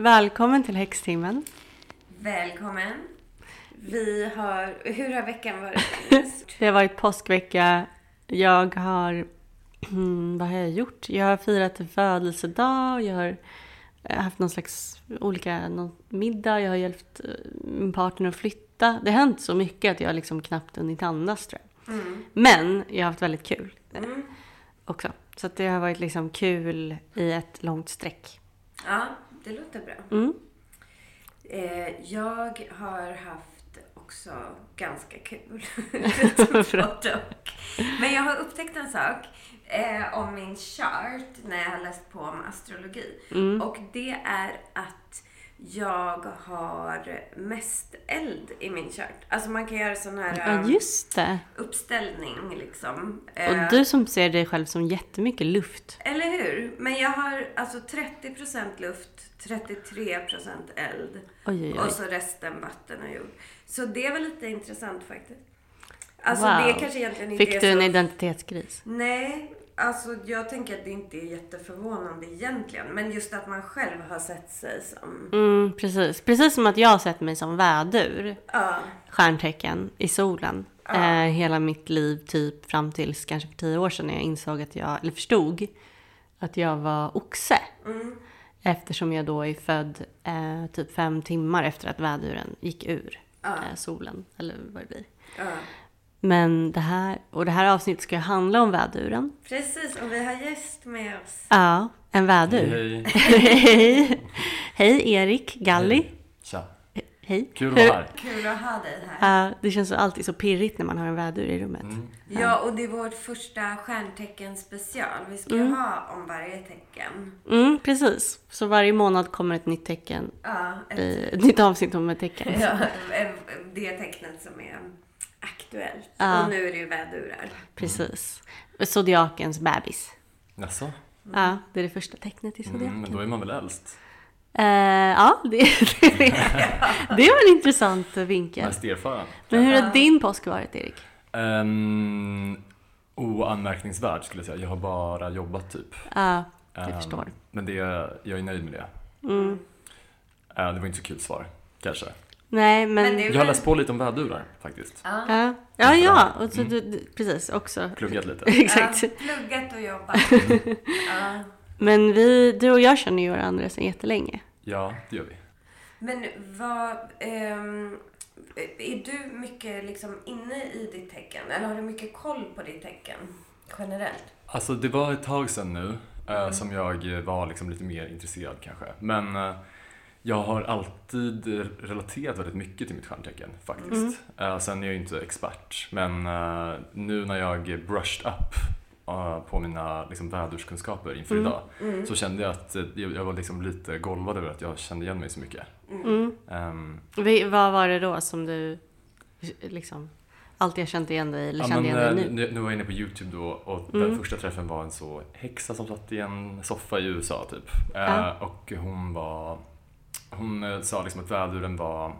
Välkommen till Häxtimmen. Välkommen. Vi har... Hur har veckan varit? Det har varit påskvecka. Jag har... Vad har jag gjort? Jag har firat födelsedag. Jag har haft någon slags olika någon middag. Jag har hjälpt eh, min partner att flytta. Det har hänt så mycket att jag liksom knappt hunnit andas tror jag. Mm. Men jag har haft väldigt kul Mm. också. Så det har varit liksom kul i ett långt streck. Ja, det låter bra. Mm. Eh, jag har haft också ganska kul. Men jag har upptäckt en sak eh, om min chart när jag har läst på om astrologi. Mm. Och det är att jag har mest eld i min chart. Alltså man kan göra sån här Ja, eh, det. uppställning liksom. Och Eh, du som ser dig själv som jättemycket luft. Eller hur? Men jag har alltså 30% luft, 33% eld Oj, oj, och oj. så resten vatten och jord. Så det var lite intressant faktiskt. Alltså Wow. det kanske egentligen inte Fick är du en så... identitetskris? Nej, alltså jag tänker att det inte är jätteförvånande egentligen. Men just att man själv har sett sig som... Mm, precis. Precis som att jag har sett mig som vädur, Ja, stjärntecken i solen. Ja. Eh, hela mitt liv, typ fram tills kanske för tio år sedan när jag insåg att jag, eller förstod att jag var oxe. mm, Eftersom jag då är född eh, typ fem timmar efter att väduren gick ur ja, eh, solen, eller vad det blir. Men det här, och det här avsnittet ska ju handla om väduren. Precis, och vi har gäst med oss. Ja, en vädur. Hej, Hej! Hej Erik Galli. Tja. Hej. Kul att vara här. Kul att ha dig här. Ja, det känns alltid så pirrigt när man har en vädur i rummet. Mm. Ja, och det är vårt första stjärntecken special. Vi ska ju ha om varje tecken. Mm, precis. Så varje månad kommer ett nytt tecken, Ja, ett, i, ett nytt avsnitt om ett tecken. ja, det tecknet som är aktuellt. Ja. Och nu är det ju vädurar. Precis. Zodiakens bebis. Jaså? Ja, det är det första tecknet i Mm, zodiaken. men då är man väl äldst? Eh, ja, det, det, det var en intressant vinkel. Mest erfaren? Men hur har din påsk varit, Erik? Um, oanmärkningsvärd skulle jag säga. Jag har bara jobbat typ. Ja, jag Ehm, förstår. Men det, jag är nöjd med det. Mm. Eh, det var inte så kul svar, kanske. Nej, men... Men Jag har läst på lite om vädurar faktiskt. Ja. Ja, ja, ja. Och så Mm. du, precis, också. Pluggat lite. Exakt. Ja, pluggat och jobbat. ja. Men vi, du och jag känner ju varandra sedan jättelänge. Ja, det gör vi. Men vad... ehm, är du mycket liksom inne i ditt tecken? Eller har du mycket koll på ditt tecken? Generellt? Alltså det var ett tag sedan nu eh, som jag var liksom lite mer intresserad kanske. Men eh, jag har alltid relaterat väldigt mycket till mitt stjärntecken faktiskt. Eh, sen är jag ju inte expert. Men eh, nu när jag brushed up eh, på mina liksom, väderskunskaper inför Mm. idag Mm. så kände jag att eh, jag jag var liksom lite golvad över att jag kände igen mig så mycket. Mm. Ehm, Vi, vad var det då som du liksom alltid har känt igen dig eller Ja, kände men, igen dig eh, nu? nu, nu var jag inne på Youtube då och Mm. den första träffen var en så häxa som satt i en soffa i USA typ. Eh, Ja. och hon var, hon eh, sa liksom att väduren var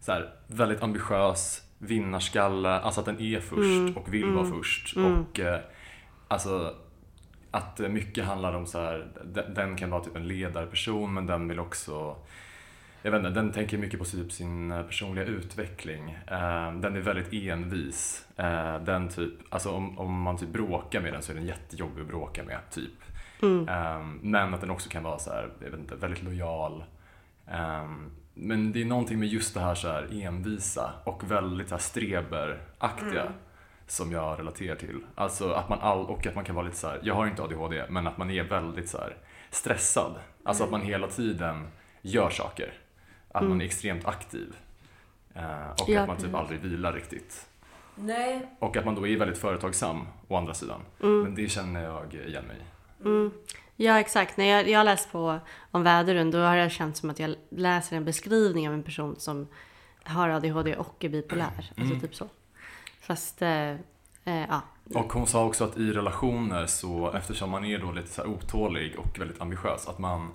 så här, väldigt ambitiös, vinnarskalle, alltså att den är först Mm. och vill Mm. vara först. Mm. Och eh, alltså att eh, mycket handlar om så här, den, den kan vara typ en ledarperson men den vill också jag vet inte, den tänker mycket på typ sin eh, personliga utveckling. Eh, Den är väldigt envis. Eh, Den typ, alltså om, om man typ bråkar med den så är den jättejobbig att bråka med, typ. Mm. Eh, Men att den också kan vara så här, jag vet inte, väldigt lojal. Eh, Men det är någonting med just det här, så här envisa och väldigt så här streberaktiga Mm. som jag relaterar till. Alltså att man all, och att man kan vara lite så här, jag har inte ADHD, men att man är väldigt så här stressad. Alltså att man hela tiden gör saker. Att man Mm. är extremt aktiv. Eh, och Ja, att man typ aldrig vilar riktigt. Nej. Och att man då är väldigt företagsam å andra sidan. Mm. Men det känner jag igen mig i. Mm. Ja, exakt. När jag, jag läst på om väduren, då har det känts som att jag läser en beskrivning av en person som har ADHD och är bipolär. Alltså Mm. typ så. Fast, eh, eh, ja. Och hon sa också att i relationer så, eftersom man är då lite så här otålig och väldigt ambitiös, att man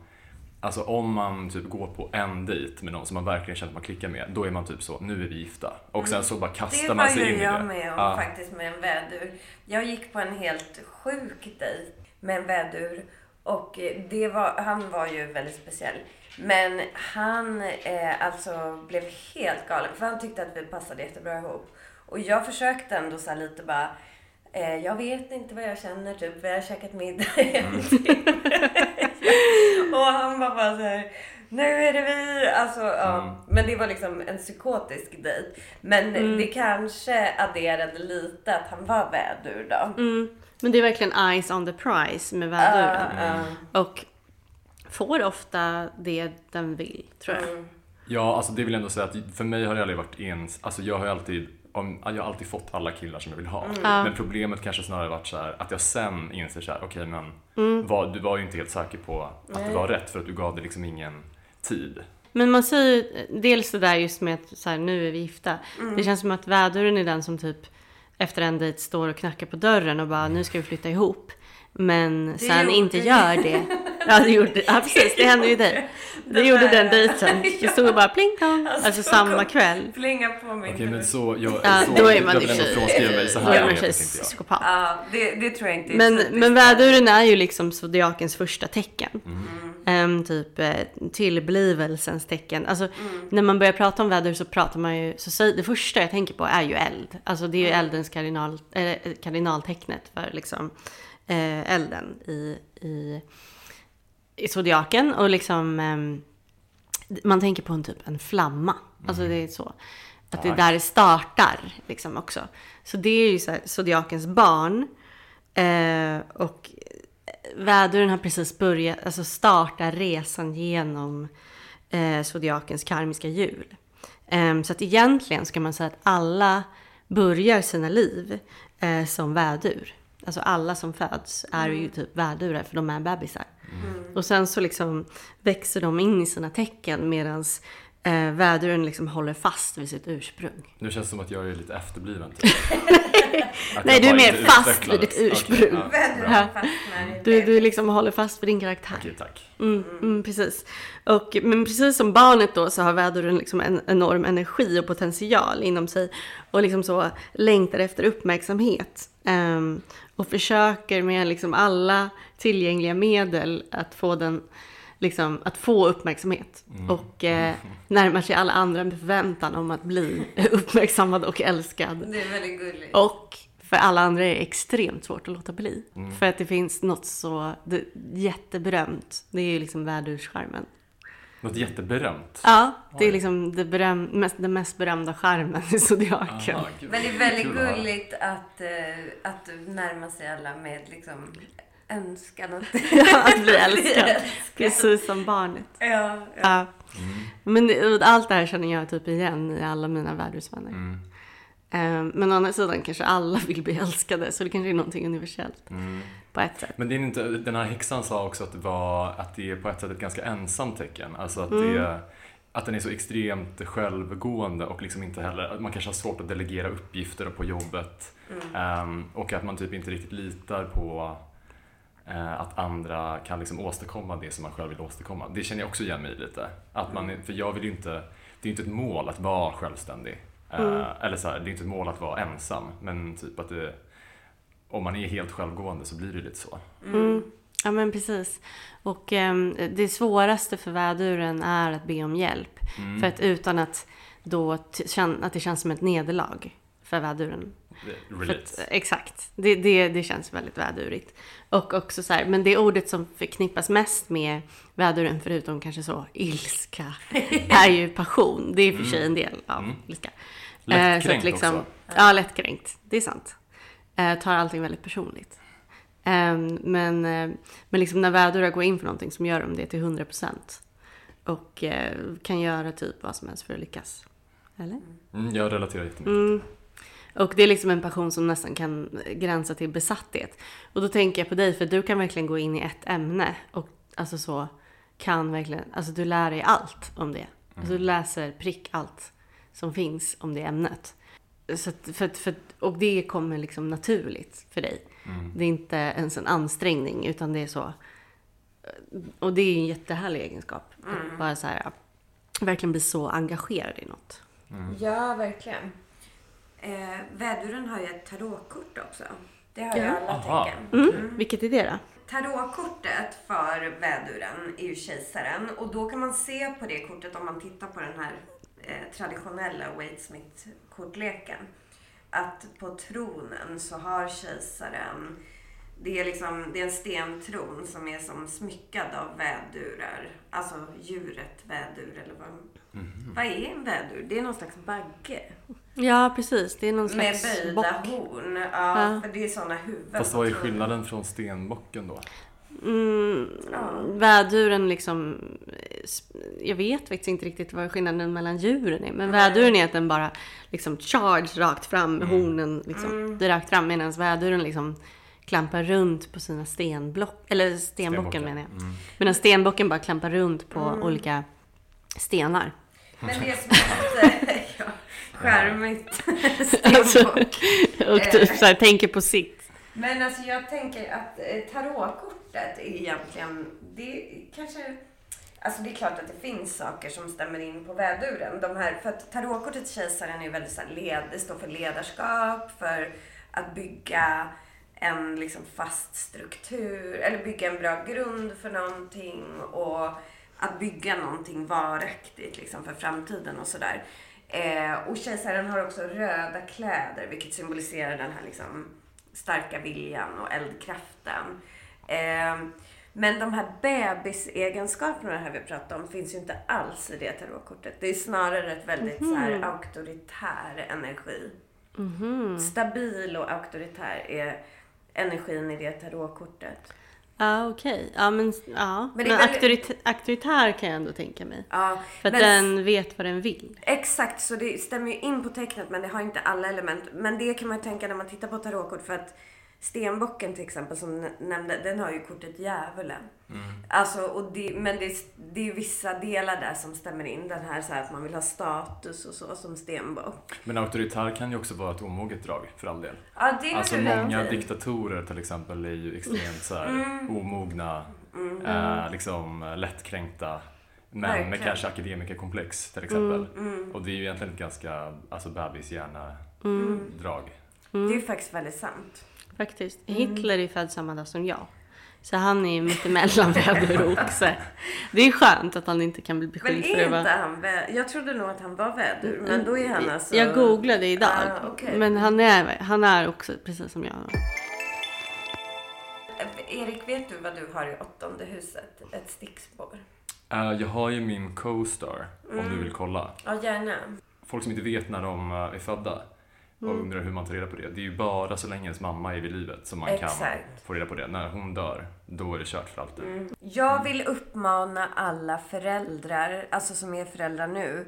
Alltså om man typ går på en dejt med någon som man verkligen känner att man klickar med, då är man typ så, nu är vi gifta. Och sen så bara Det kastar var man sig in ju i jag det. med om Ja. faktiskt med en vädur. Jag gick på en helt sjuk dejt med en vädur och eh, det var, han var ju väldigt speciell. Men han eh, alltså blev helt galen för han tyckte att vi passade jättebra ihop. Och jag försökte ändå så här lite bara eh, jag vet inte vad jag känner typ. Vi har käkat middag timme. Och han var bara så här. Nu är det vi! Alltså, ja. Mm. Men det var liksom en psykotisk dejt. Men det kanske adderade lite att han var vädur då. Mm. Men det är verkligen eyes on the prize med väduren. Ja, Och får ofta det den vill, tror jag. Mm. Ja, alltså det vill jag ändå säga att för mig har det aldrig varit ens, alltså jag har alltid om, jag har alltid fått alla killar som jag vill ha. Ja. Men problemet kanske snarare varit så här att jag sen inser så här, okej men Mm. var, du var ju inte helt säker på att det var rätt för att du gav det liksom ingen tid. Men man säger ju dels det där just med att så här, nu är vi gifta. Det känns som att väduren är den som typ efter en dejt står och knackar på dörren och bara nu ska vi flytta ihop. Men sen gjorde inte gör det. Ja, det gjorde ja, precis. Det hände ju dig. Det Den gjorde där- den dejten. Det stod och bara pling. Han Alltså stod samma kväll. Plinga på min Okej men så, jag, Ja, så då är man jag i vill ändå frånskriva mig så Då här är man psykopat. Ja, det, det tror jag inte Men, men väduren är ju liksom zodiakens första tecken. Mm. Ehm, typ eh, tillblivelsens tecken. Alltså när man börjar prata om väder så pratar man ju, så säger, det första jag tänker på är ju eld. Alltså det är ju eldens kardinal, eh, kardinaltecknet för liksom eh, elden i, i, i zodiaken. Och liksom ehm, man tänker på en typ en flamma. Alltså det är så. Att det är där det startar liksom också. Så det är ju så här, zodiakens barn. Eh, och väduren har precis börjat, alltså starta resan genom eh, zodiakens karmiska hjul. Ehm, så att egentligen ska man säga att alla börjar sina liv eh, som vädur. Alltså alla som föds är ju typ vädurar för de är bebisar. Och sen så liksom växer de in i sina tecken medan eh, väduren liksom håller fast vid sitt ursprung. Nu känns det som att jag är lite efterbliven. Typ. Nej, du är mer fast vid ditt ursprung. Okej, ja, i Du, du liksom håller fast vid din karaktär. Okej, tack. Mm, mm, precis. Och, men precis som barnet då så har väduren liksom en enorm energi och potential inom sig och liksom så längtar efter uppmärksamhet. Ehm, och försöker med liksom alla tillgängliga medel att få den liksom, att få uppmärksamhet. Och eh, närmar sig alla andra med förväntan om att bli uppmärksammad och älskad. Det är väldigt gulligt. Och för alla andra är det extremt svårt att låta bli. För att det finns något så det, jätteberömt. Det är ju liksom värdurscharmen. Något jätteberömt. Ja, det är liksom det beröm, mest, den mest berömda charmen i Zodiaken. Men det är väldigt gulligt att, eh, att närma sig alla med liksom önskan att att bli älskad. Precis som barnet. Ja, ja. Ja. Mm. Men allt det här känner jag typ igen i alla mina värdursvänner. Mm. Eh, Men å andra sidan kanske alla vill bli älskade, så det kanske är någonting universellt Mm. på ett sätt. Men det är inte, den här häxan sa också att det, var, att det är på ett sätt ett ganska ensamt tecken. Alltså att, Mm. det, att den är så extremt självgående och liksom inte heller, man kanske har svårt att delegera uppgifter på jobbet. Mm. Ehm, och att man typ inte riktigt litar på att andra kan liksom åstadkomma det som man själv vill åstadkomma. Det känner jag också igen mig i lite. Att man, för jag vill ju inte, det är inte ett mål att vara självständig. Eh, Mm. Eller så här, det är inte ett mål att vara ensam. Men typ att det, om man är helt självgående så blir det lite så. Mm. Ja men precis. Och ehm, det svåraste för väduren är att be om hjälp. Mm. För att utan att då att det känns som ett nederlag för väduren. Att, exakt, det, det, det känns väldigt vädurigt. Och också så här, men det ordet som förknippas mest med väduren, förutom kanske så ilska, är ju passion. Det är i och för sig en del av Mm. ilska. Lättkränkt liksom, också. Ja, lättkränkt. Det är sant. Eh, tar allting väldigt personligt. Ehm, men eh, men liksom när vädurar går in för någonting som gör de det till 100% och eh, kan göra typ vad som helst för att lyckas. Eller? Mm, jag relaterar jättemycket. Mm. Och det är liksom en passion som nästan kan gränsa till besatthet. Och då tänker jag på dig, för du kan verkligen gå in i ett ämne och alltså så kan verkligen, alltså du lär dig allt om det. Alltså du läser prick allt som finns om det ämnet. Så att, för, för, och det kommer liksom naturligt för dig. Mm. Det är inte ens en ansträngning utan det är så, och det är ju en jättehärlig egenskap. Mm. Att bara så här, verkligen bli så engagerad i något. Ja, verkligen. Eh, väduren har ju ett tarotkort också. Det har ju Ja. alla Aha. tecken. Mm. Vilket är det då? Tarotkortet för väduren är ju kejsaren och då kan man se på det kortet om man tittar på den här eh, traditionella Waite-Smith-kortleken att på tronen så har kejsaren det är, liksom, det är en stentron som är som smyckad av vädurar. Alltså djuret vädur eller vad, vad är en vädur? Det är någon slags bagge. Ja, precis. Det är någon Med slags böjda bock. horn. Ja, Ja. för det är sådana huvuden. Fast vad är skillnaden från stenbocken då? Mm, Väduren liksom... Jag vet faktiskt inte riktigt vad skillnaden mellan djuren är. Men väduren är att den bara liksom charge rakt fram med hornen liksom. Är rakt fram medan väduren liksom klampar runt på sina stenblock. Eller stenbocken Stenbocken. menar jag. Mm. Medan stenbocken bara klampar runt på olika stenar. Men det är som ja, skärmigt Alltså, och typ så här, tänker på sitt. Men alltså jag tänker att eh, tarotkortet är egentligen, det kanske, alltså det är klart att det finns saker som stämmer in på väduren. De här, för att tarotkortet kejsaren är väldigt så här led, det står för ledarskap, för att bygga en liksom fast struktur, eller bygga en bra grund för någonting och att bygga någonting varaktigt liksom för framtiden och sådär. Eh, och kejsaren har också röda kläder, vilket symboliserar den här liksom starka viljan och eldkraften. Eh, men de här bebisegenskaperna här vi pratar om finns ju inte alls i det tarotkortet. Det är snarare ett väldigt så här, auktoritär energi. Stabil och auktoritär är energin i det tarotkortet. Ja, okej. Ja, men, ja. Men men, väldigt- auktorit- auktoritär kan jag ändå tänka mig. Ja, För att men- den vet vad den vill. Exakt, så det stämmer ju in på tecknet men det har inte alla element. Men det kan man tänka när man tittar på tarotkort för att Stenbocken till exempel som nämnde, den har ju kortet djävulen. Alltså, och det, men det, det är ju vissa delar där som stämmer in. Den här, så här att man vill ha status och så som stenbock. Men auktoritär kan ju också vara ett omoget drag för all del. Ja, det Alltså många i. diktatorer till exempel är ju extremt så här, Mm. omogna, eh, liksom lättkränkta men med Verkligen. Mm, kanske akademikerkomplex till exempel. Och det är ju egentligen ett ganska alltså, bebishjärna-drag. Det är ju faktiskt väldigt sant. Faktiskt. Mm. Hitler är född samma dag som jag. Så han är ju mittemellan vädur och oxe. Det är skönt att han inte kan bli Men beskylld för är att inte vara... han vä- Jag trodde nog att han var vädur, men då är han alltså... Jag googlade idag. Ah, okej. Men han är, han är också precis som jag. Erik, vet du vad du har i åttonde huset? Ett stickspår. Eh, jag har ju min co-star om Mm. du vill kolla. Ja, gärna. Folk som inte vet när de eh, är födda och Mm. undrar hur man tar reda på det. Det är ju bara så länge ens mamma är vid livet som man kan Exakt. få reda på det. När hon dör, då är det kört för alltid. Mm. Jag vill uppmana alla föräldrar, alltså som är föräldrar nu,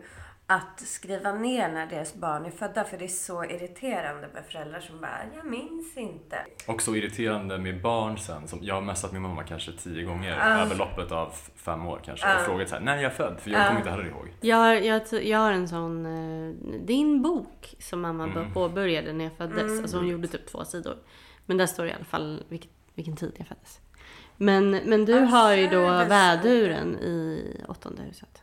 att skriva ner när deras barn är födda. För det är så irriterande med föräldrar som bara, jag minns inte. Och så irriterande med barn sen. Som, jag har messat min mamma kanske tio gånger Ah. över loppet av fem år kanske Ah. och frågat så här, när är jag född? För jag Ah. kommer inte heller ihåg. Jag, har- jag, jag har en sån... eh, Din bok som mamma Mm. påbörjade när jag föddes. Mm. Alltså hon gjorde typ två sidor. Men där står det i alla fall vilket, vilken tid jag föddes. Men, men du Ah, har ju då väduren i åttonde huset.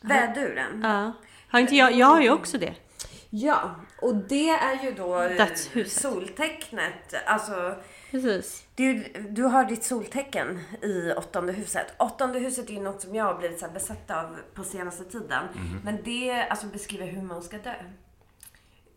Väduren. Ja. Har inte jag, jag har ju också det. Ja, och det är ju då eh, Dödshuset. soltecknet. Alltså, Precis. ju- du har ditt soltecken i åttonde huset. Åttonde huset är ju något som jag har blivit så här besatt av på senaste tiden. Men det alltså, beskriver hur man ska dö.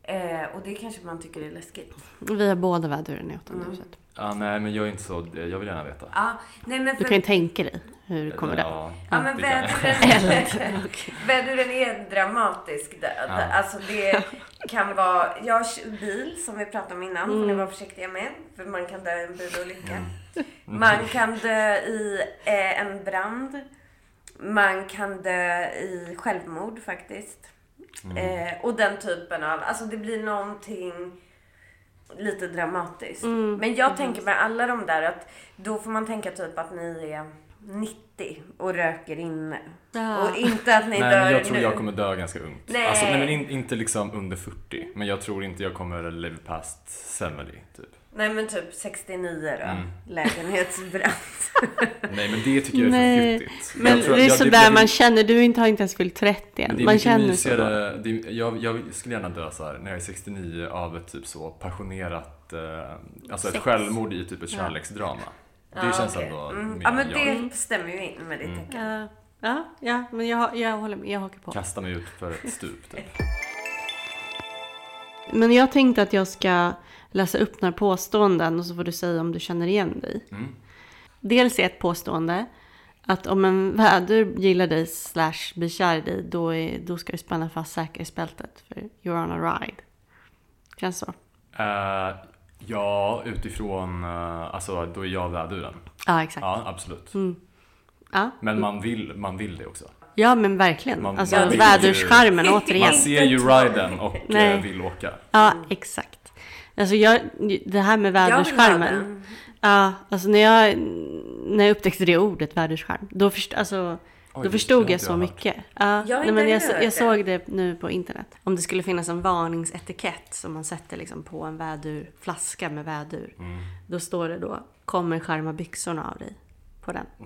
Eh, och det kanske man tycker är läskigt. Vi har båda väduren i åttonde huset. Ah, nej, men jag är inte så, jag vill gärna veta. Ja, nej men Du för, kan ju tänka dig hur det kommer dö. Ja, ja, men det väduren, väduren är en dramatisk död. Ja. Alltså det kan vara, jag bil som vi pratade om innan, får ni vara försiktiga med. För man kan dö i en bilolycka. Man kan dö i eh, en brand. Man kan dö i självmord faktiskt. Eh, och den typen av, alltså det blir någonting lite dramatiskt. Men jag tänker med alla de där att då får man tänka typ att ni är 90 och röker inne. Ja. Och inte att ni Nej, dör men jag tror nu. jag kommer dö ganska ungt. Nej. Alltså, nej men in, inte liksom under 40. Men jag tror inte jag kommer live past 70, typ. Nej men typ 69 då. Mm. Lägenhetsbrand. Nej men det tycker jag är Nej, för fjuttigt. Men Jag tror- det är sådär man känner, du inte, har inte ens fyllt 30 Men än. Man känner så. mysigare. Det är, jag, jag skulle gärna dö så här när jag är 69 av ett typ så passionerat, eh, alltså ett Sex. självmord i typ ett Ja. kärleksdrama. Det Ja, känns okej. ändå mm. mer Ja men jag. det stämmer ju in med ditt Mm. tecken. Ja, ja, ja, men jag, jag håller med, jag hakar på. Kasta mig ut för ett stup typ. Men jag tänkte att jag ska läsa upp några påståenden och så får du säga om du känner igen dig. Mm. Dels är ett påstående att om en vädur gillar dig slash blir kär i dig då, är, då ska du spänna fast säkerhetsbältet för you're on a ride. Känns så? Eh, ja, utifrån, uh, alltså då är jag väduren. Ja, exakt. Ja, absolut. Mm. Ja, Men man vill, man vill det också. ja men verkligen. Man- alltså man ju- återigen. Man ser ju riden och Nej. eh, vill åka. Ja, exakt. Alltså jag, det här med den. Ja, alltså när jag, när jag upptäckte det ordet, väderscharm, då, först, alltså, Oj, då det förstod jag så jag mycket. Ja, Jag nej, men jag, jag det. såg det nu på internet. Om det skulle finnas en varningsetikett som man sätter liksom på en vädur, flaska med vädur. Mm. Då står det då, kommer skärma byxorna av dig. På den.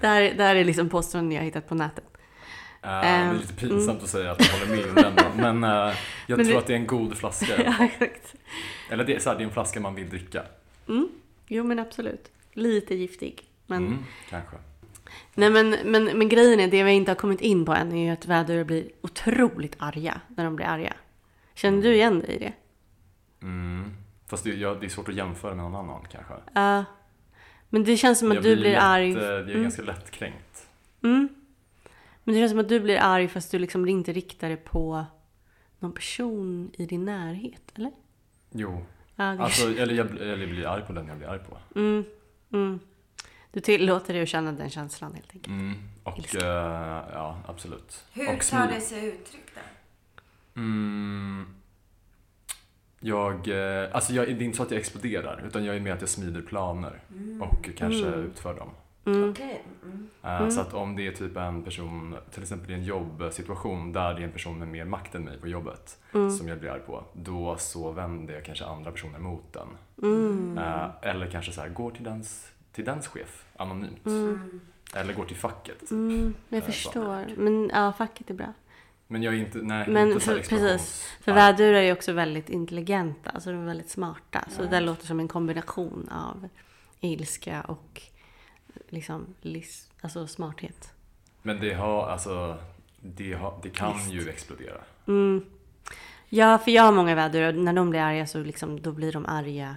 det, här, det här är liksom påståenden jag har hittat på nätet. Eh, det är Ehm, lite pinsamt att säga att jag håller med om den då, men eh, jag Men tror det- att det är en god flaska. ja, exakt. Eller det är, så här, det är en flaska man vill dricka. Mm. Jo men absolut. Lite giftig. Men Mm, kanske. Nej men, men, men grejen är, det vi inte har kommit in på än är ju att vädur blir otroligt arga när de blir arga. Känner du igen dig i det? Mm. Fast det, ja, det är svårt att jämföra med någon annan kanske. Ja. men det känns som att Jag du blir lätt, arg. eh, Jag är Mm. ganska lättkränkt. Mm. Men det känns som att du blir arg fast du liksom inte riktar det på någon person i din närhet, eller? Jo, Ja, det alltså, eller, jag, eller jag blir arg på den jag blir arg på. mm, mm. Du tillåter dig att känna den känslan helt enkelt. Mm. Och eh, ja, absolut. Hur och tar det sig uttryck då? Mm. Jag, eh, alltså jag, det är inte så att jag exploderar, utan jag är mer att jag smider planer och kanske Mm. utför dem. Mm. Okej. Mm. Eh, Mm. Så att om det är typ en person, till exempel i en jobbsituation där det är en person med mer makt än mig på jobbet Mm. som jag blir arg på, då så vänder jag kanske andra personer mot den. Mm. Eller kanske så här, går till dens, till dens chef anonymt. Mm. Eller går till facket. Mm, jag så. förstår. Men ja, facket är bra. Men jag är inte, nej, Men inte så för- precis. För arg. vädurar är ju också väldigt intelligenta, alltså de är väldigt smarta. Så Ja. det där låter som en kombination av ilska och liksom lis- alltså smarthet. Men det har, alltså, det, har, det kan Visst. ju explodera. Mm. Ja, för jag har många vädurar och när de blir arga så liksom, då blir de arga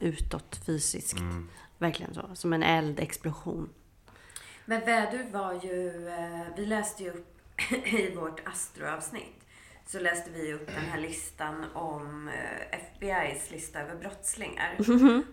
utåt fysiskt. Mm. Verkligen så. Som en eldexplosion. Men vädur var ju, eh, vi läste ju upp i vårt astroavsnitt så läste vi upp den här listan om eh, FBI's lista över brottslingar.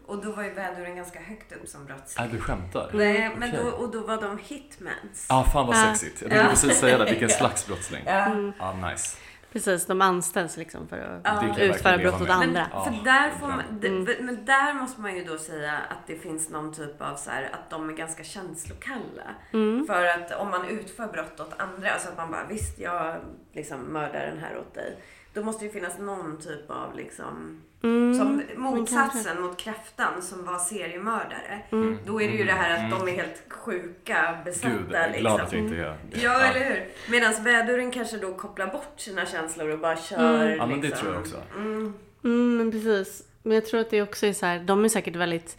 Och då var ju väduren ganska högt upp som brottsling. Äh, du skämtar? Nej, men Okej. då, och då var de hitmans. Ah, fan vad sexigt. Jag tänkte Ja. precis säga det, vilken slags brottsling. Ja. Ah, nice. Precis, de anställs liksom för att Ja. Utföra brott åt andra. Men, för där får man, Mm. men där måste man ju då säga att det finns någon typ av så här, att de är ganska känslokalla. Mm. För att om man utför brott åt andra, alltså att man bara visst jag liksom mördar den här åt dig. Då måste det ju finnas någon typ av liksom, Mm. som motsatsen mot kräftan som var seriemördare. Mm. Då är det ju det här att Mm. de är helt sjuka, besatta Gud, jag är glad att jag liksom. inte är det. Ja, eller hur? Medan väduren kanske då kopplar bort sina känslor och bara kör. Mm. Ja, men det liksom. tror jag också. Mm. Mm, men precis. Men jag tror att det också är så här, de är säkert väldigt,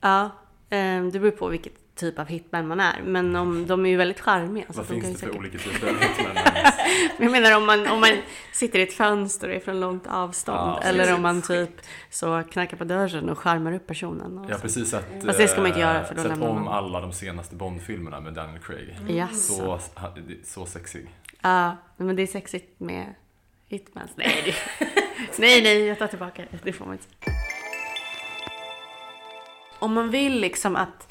ja, eh, det beror på vilket typ av hitman man är. Men om, de är ju väldigt charmiga. så Vad att de finns kan det för säkert... olika typer av hitmän? Men Jag menar om man, om man sitter i ett fönster och är från långt avstånd. Ja, eller om man typ så knackar på dörren och charmar upp personen. Så. precis sett, Fast det ska man inte eh, göra, för då sett lämnar om man. alla de senaste Bond-filmerna med Daniel Craig. Jaså? Så, så sexig. Ja, men det är sexigt med hitmans. Nej, det... nej, nej, jag tar tillbaka det. Det får man inte. Om man vill liksom att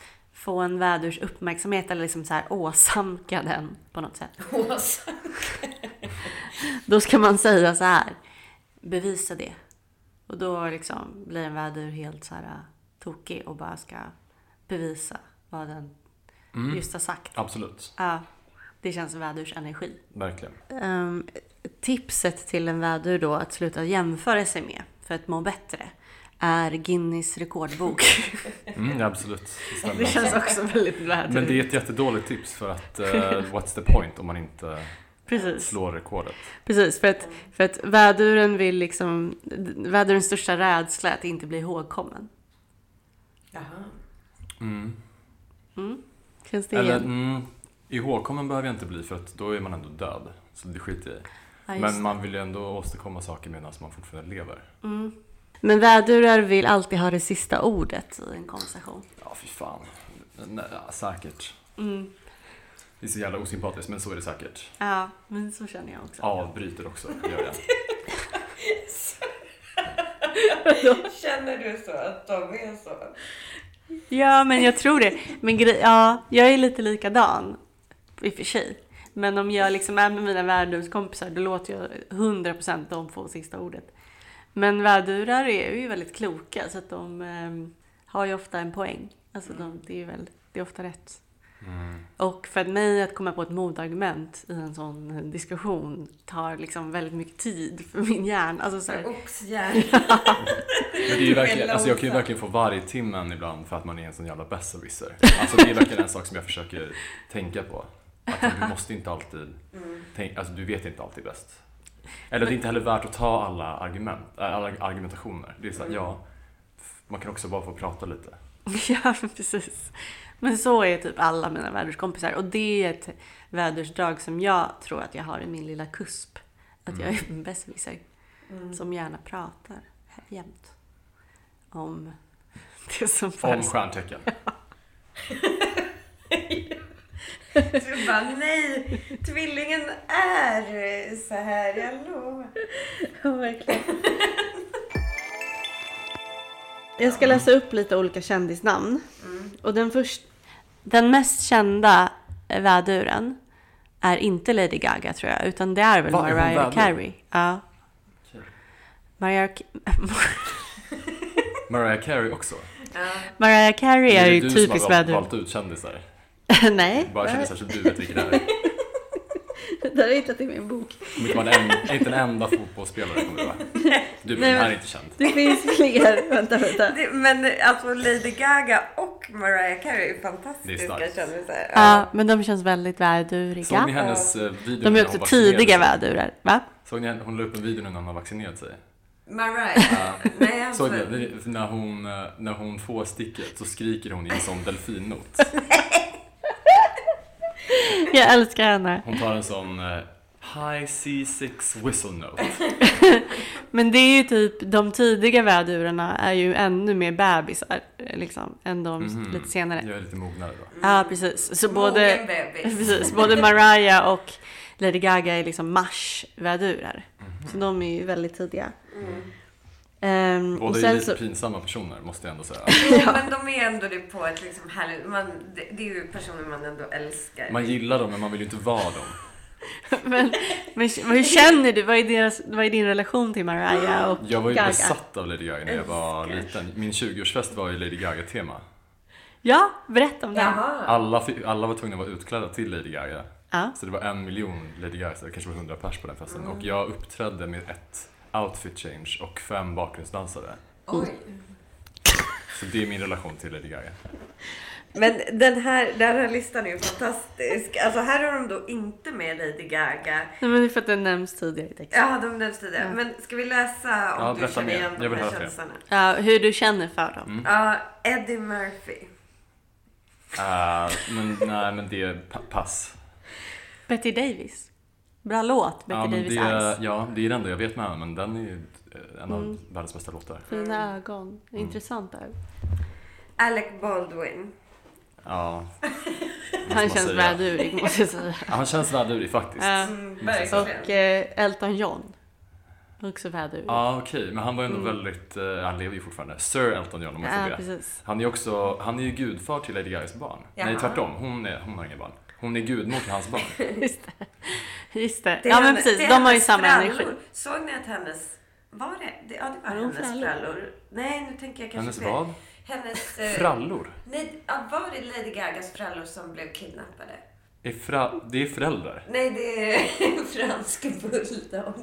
få en vädurs uppmärksamhet eller liksom så här åsamka den på något sätt. Då ska man säga så här. Bevisa det. Och då liksom blir en vädur helt så här tokig och bara ska bevisa vad den Mm. just har sagt. Absolut, Ja, det känns vädurs energi. verkligen. Ehm, tipset till en vädur då att sluta jämföra sig med. för att må bättre är Guinness rekordbok. Mm, absolut. Det. Det känns också väldigt värt. Men det är ett jättedåligt tips för att eh, what's the point om man inte Precis. slår rekordet? Precis, för att, för att väduren vill liksom, vädurens största rädsla är att inte bli ihågkommen. Jaha. Mm. Känns det Eller igen? mm, ihågkommen behöver jag inte bli för att då är man ändå död. Så det skiter jag i. Ja, Men man vill ju ändå åstadkomma saker medan man fortfarande lever. Mm. Men vädurar vill alltid ha det sista ordet i en konversation. Ja, fy fan. Nej, ja, säkert. Mm. Det är så jävla osympatiskt, men så är det säkert. Ja, men så känner jag också. Avbryter också, gör jag. Känner du så att de är så? Ja, men jag tror det. Men ja, jag är lite likadan i och för sig. Men om jag liksom är med mina värdumskompisar då låter jag 100% dem få sista ordet. Men vädurar är ju väldigt kloka så att de ehm, har ju ofta en poäng. Alltså de, det är väl, det är ofta rätt. Mm. Och för mig att komma på ett motargument i en sån diskussion tar liksom väldigt mycket tid för min hjärna. Alltså så här, Oxhjärna. Men det är ju verkligen, alltså jag kan ju verkligen få vargtimmen ibland för att man är en sån jävla besserwisser. Alltså det är verkligen en sak som jag försöker tänka på. Att du måste inte alltid, tänk, alltså du vet inte alltid bäst. Eller det är inte heller värt att ta alla argument, äh, alla argumentationer. Det är så här, ja, man kan också bara få prata lite. Ja, precis. Men så är typ alla mina väderskompisar. Och det är ett vädersdrag som jag tror att jag har i min lilla kusp. Att jag är en besserwisser. Som gärna pratar jämt. Om det som Om stjärntecken. Du bara, nej, tvillingen är så här, jag lovar. Ja, verkligen. Jag ska läsa upp lite olika kändisnamn. Och den, först, den mest kända väduren är inte Lady Gaga tror jag, utan det är väl Va, är hon Mariah vädur? Carey. Ja. Mariah, Mariah Carey också. Ja. Mariah Carey är det ju du typisk som har vädur. valt ut kändisar. Nej, Bara kändisar som du vet vilka det är. det har jag hittat i min bok. Man är en, inte en enda fotbollsspelare kommer det vara. Du, Nej, den här men- är inte känd. Det finns fler. vänta, vänta. Det, men alltså Lady Gaga och Mariah Carey är fantastiska kändisar. Ja, men de känns väldigt väduriga. Såg ni hennes eh, video De är hon också tidiga vädurar. Va? Såg ni, hon la upp en video nu när hon har vaccinerat sig. Mariah. Nej, alltså. Såg ni? När hon, eh, när hon får sticket så skriker hon i en sån delfinnot. Jag älskar henne. Hon tar en sån eh, High C6 whistle note. Men det är ju typ, de tidiga vädurarna är ju ännu mer bebisar liksom, än de Mhm. lite senare. Jag är lite mognare då. Ja, precis. Så Mogen både, bebis. precis, både Mariah och Lady Gaga är liksom mars-vädurar. Mhm. Så de är ju väldigt tidiga. Ehm, och Båda är sen lite så, pinsamma personer måste jag ändå säga. Jo, men de är ändå det på ett liksom härligt... Man, det, det är ju personer man ändå älskar. Man gillar dem men man vill ju inte vara dem. men, men hur känner du? Vad är, deras, vad är din relation till Mariah och Jag var ju Gaga? besatt av Lady Gaga när jag var Älskar. liten. Min 20-årsfest var ju Lady Gaga-tema. Ja, berätta om det. Alla, alla var tvungna att vara utklädda till Lady Gaga. Ja. Så det var en miljon Lady Gaga, så det kanske var 100 pers på den festen. Mm. Och jag uppträdde med ett outfit change och fem bakgrundsdansare. Oj. Så det är min relation till Lady Gaga. Men den här, den här listan är ju fantastisk. Alltså här har de då inte med Lady Gaga. Nej, men det är för att den nämns tidigare i texten. Ja, de nämns tidigare. Men ska vi läsa om Ja, du känner mer. igen de här kändisarna? Ja, hur du känner för dem. Mm. Ja, Eddie Murphy. Uh, men nej, men det är pa- pass. Betty Davis. Bra låt, Betty Ja, men Davis det, Eyes. ja, det är det enda jag vet med henne, men den är ju en av Mm. världens bästa låtar. Fina ögon. Mm. Intressant ögon. Alec Baldwin. Ja. Han känns vädurig måste jag säga. Han känns vädurig faktiskt. Mm. Och eh, Elton John. Också vädurig. Ja, okej, men han var ändå Mm. väldigt, eh, han lever ju fortfarande. Sir Elton John om man får Ja, be. precis. Han är ju också, han är ju gudfar till Lady Gagas barn. Nej, Jaha. tvärtom. Hon, är, hon har inga barn. Hon är gudmor till hans barn. Just det. Just det. Det Ja men precis, de har ju samma frallor. energi. Såg ni att hennes... Var det? det ja, det var hennes frallor? frallor. Nej, nu tänker jag kanske Hennes fel. vad? Hennes... eh, Frallor? Nej, ja, var det Lady Gagas frallor som blev kidnappade? Är fra, det är föräldrar. Nej, det är en fransk bulldog.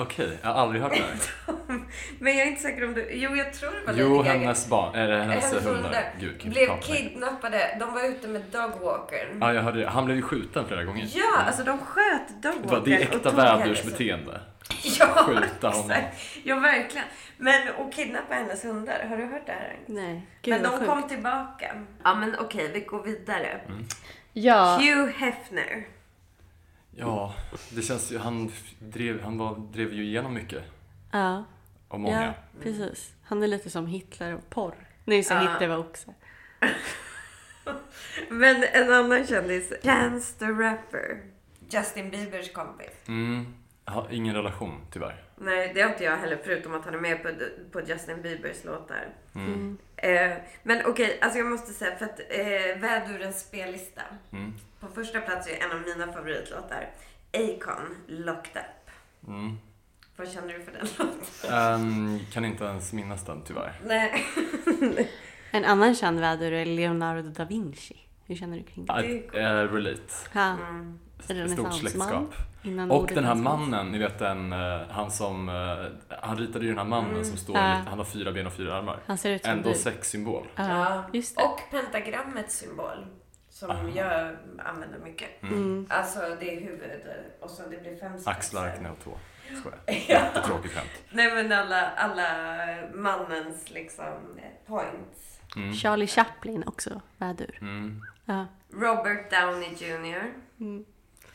Okej, jag har aldrig hört det här. Men jag är inte säker om du... Jo, jag tror det var Jo, Lady hennes barn, eller hennes Hennes hundar. hundar Gud, blev kidnappade. De var ute med dogwalkern. Ja, jag hörde det. Han blev ju skjuten flera gånger. Ja, alltså de sköt dogwalkern. det är äkta vädursbeteende. Ja, Skjuta honom. exakt. Ja, verkligen. Men och kidnappa hennes hundar. Har du hört det här? Nej, gud Men de sjukt. kom tillbaka. Ja, men okej, vi går vidare. Ja, Hugh Hefner. Ja, det känns ju, han drev, han var, drev ju igenom mycket. ja, Och många. ja, precis. Han är lite som Hitler och porr. Nej, så Ja. Hitler var också. Men en annan kändis. Chance the Rapper. Justin Biebers kompis. Mm, jag har ingen relation tyvärr. Nej, det har inte jag heller, förutom att han är med på, på Justin Biebers låtar. Mm. Eh, men okej, alltså jag måste säga, för att eh, vädurens spellista. Mm. På första plats är en av mina favoritlåtar. Akon, Locked Up. Mm. Vad känner du för den låten? Ehm, kan inte ens minnas den tyvärr. Nej. En annan känd vädur är Leonardo da Vinci. Hur känner du kring det? Att, eh, relate. Ja, Mm. Stort renässansman. släktskap. Och den här mannen, ni vet den, eh, han som, eh, han ritade ju den här mannen Mm. som står, Ja. lite, han har fyra ben och fyra armar. Han ser ut som Ändå sexsymbol. Ja, just det. Och pentagrammets symbol. Som Aha. jag använder mycket. Mm. Alltså det är huvudet och så det blir fem Axlar, knä och tå. Jättetråkigt skämt. Nej men alla, alla mannens liksom points. Mm. Charlie Chaplin också, vädur. Mm. Ja. Robert Downey Jr. Mm.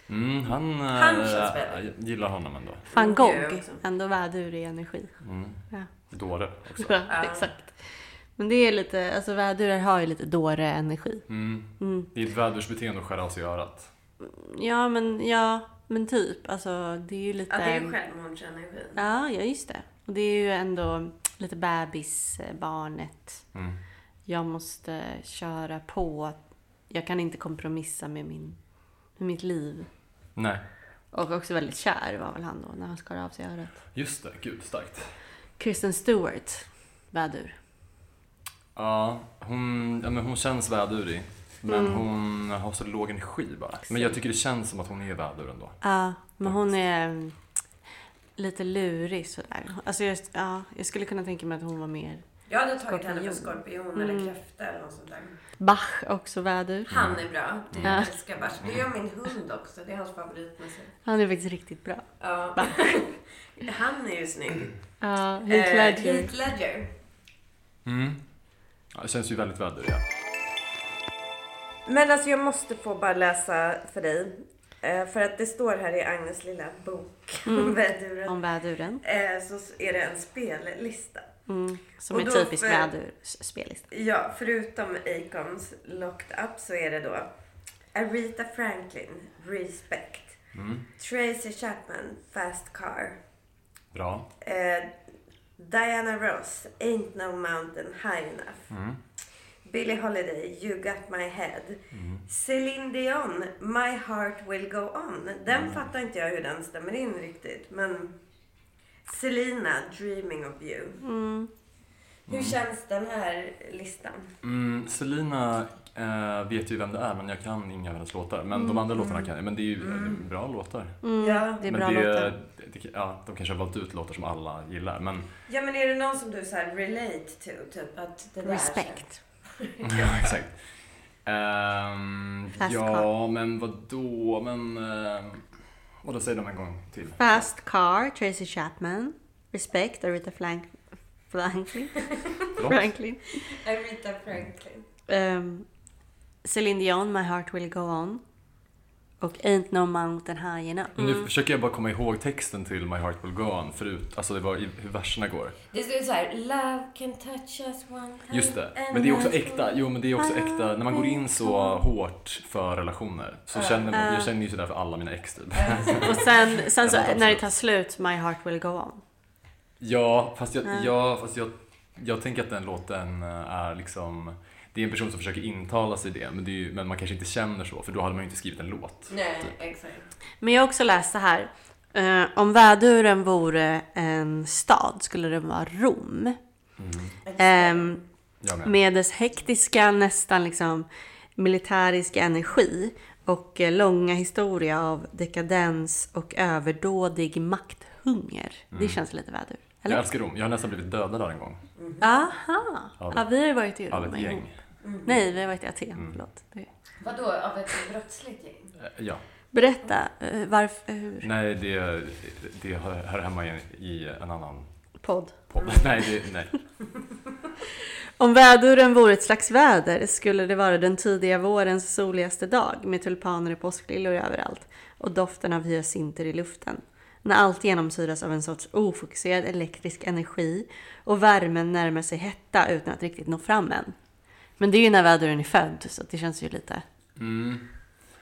Mm, han, Han känns väldigt- jag gillar honom ändå. Van Gogh, ändå vädur i energi. Mm. Ja. Dåre också. Ja, exakt. Men det är lite, alltså vädurar har ju lite dåre-energi. Mm. Mm. Det är ett vädersbeteende att skära av sig örat. Ja, men ja, men typ. Alltså det är ju lite... Ja, det är ju självmordsenergin. Ja, ja, just det. Och det är ju ändå lite bebis, eh, barnet. Mm. Jag måste köra på. Jag kan inte kompromissa med, min, med mitt liv. Nej, Och också väldigt kär var väl han då, när han skar av sig örat. just det. Gud, starkt. Kristen Stewart, vädur. Ja, hon, ja, men hon känns vädurig. Men Mm. hon har så låg energi bara. Men jag tycker det känns som att hon är vädur ändå. Ja, men hon är mm, lite lurig sådär. Alltså jag, ja, jag skulle kunna tänka mig att hon var mer Jag hade tagit henne för Skorpion. skorpion Mm. eller kräfta eller något sånt där. Bach också vädur. Han är bra. Det Ja. jag älskar Bach. Det gör min hund också. Det är hans favoritmusik. Han är faktiskt riktigt bra. Ja. Bach. Han är ju snygg. Ja, Heath Ledger. Eh, Heath Ledger. Mm. Ja, det känns ju väldigt vädurig. Ja. Men alltså jag måste få bara läsa för dig. Eh, för att det står här i Agnes lilla bok om Mm. väduren. Om väduren. Eh, så är det en spellista. Mm. Som Och är då typisk för- vädurspellista. Ja, förutom Acons Locked Up så är det då Aretha Franklin, Respect. Mm. Tracy Chapman, Fast Car. Bra. Eh, Diana Ross, Ain't No Mountain High Enough. Mm. Billie Holiday, You Got My Head. Mm. Celine Dion, My Heart Will Go On. Den Mm. fattar inte jag hur den stämmer in riktigt. Men Selena, Dreaming of You. Mm. Hur känns den här listan? Mm, Selina eh, vet ju vem det är men jag kan inga av hennes låtar. Men de andra låtarna kan jag. Men det är ju Mm. bra låtar. Mm. Ja. Det är men bra det, låtar. det, det, ja, de kanske har valt ut låtar som alla gillar. Men Ja men är det någon som du så här relate to? Typ att det där Respect. ja, exakt. Fast ja, men vad då? Men... Uh, vad då säger de en gång till? Fast Car, Tracy Chapman. Respect, Aretha Frank Franklin. Franklin. Aretha Franklin. Um, Celine Dion, My Heart Will Go On. Och Ain't No Mountain High Enough. Nu försöker jag bara komma ihåg texten till My Heart Will Go On förut. Alltså det var i, hur verserna går. Det står så här, Love can touch us one time Just det. Men det är också äkta. all." Jo, men det är också äkta. När man går in så hårt för relationer så känner man, jag känner ju sådär för alla mina ex typ. Och sen, sen så, när det tar slut, My Heart Will Go On. Ja, fast jag, Ja. ja, fast jag, jag tänker att den låten eh, är liksom det är en person som försöker intala sig det, men, det är ju, men man kanske inte känner så, för då hade man ju inte skrivit en låt. Nej, exakt. Men jag har också läst så här. Eh, om väduren vore en stad skulle det vara Rom. Mm. Jag med. dess hektiska, nästan liksom militärisk energi och eh, långa historia av dekadens och överdådig makthunger. Det känns lite vädur. Jag Eller? älskar Rom. Jag har nästan blivit dödad där en gång. Aha! Av- Ja, vi har ju varit i Av Rom ett en gäng. Gång. Nej, vi har varit i Aten. Förlåt. Det- Vadå, av ett brottsligt gäng? Eh, Ja. Berätta, eh, varför, hur? Nej, det, det hör hemma i, i en annan Podd. podd. Nej, det, nej. Om väduren vore ett slags väder skulle det vara den tidiga vårens soligaste dag med tulpaner och påskliljor överallt och doften av hyacinter i luften. När allt genomsyras av en sorts ofokuserad elektrisk energi och värmen närmar sig hetta utan att riktigt nå fram än. Men det är ju när väduren är född så det känns ju lite... Mm.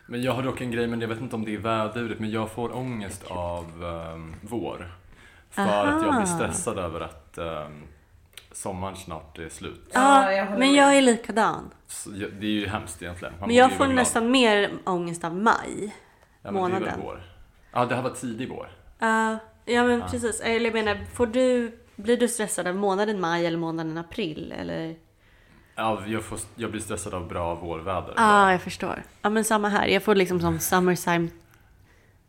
Men jag har dock en grej, men jag vet inte om det är väduret, men jag får ångest av um, vår. För att jag Aha. blir stressad över att ehm, sommaren snart är slut. Ja, jag men jag är likadan. Så jag- det är ju hemskt egentligen. Man Men jag får nästan mer ångest av maj. ja, men Det är månaden. väl vår. Ja, det här var tidig vår. Uh, ja men Ja. precis. Eller jag menar, får du, blir du stressad av månaden maj eller månaden april? Eller? Ja, jag, får, jag blir stressad av bra vårväder. Ja, ah, jag förstår. Ja, men samma här. Jag får liksom som summertime...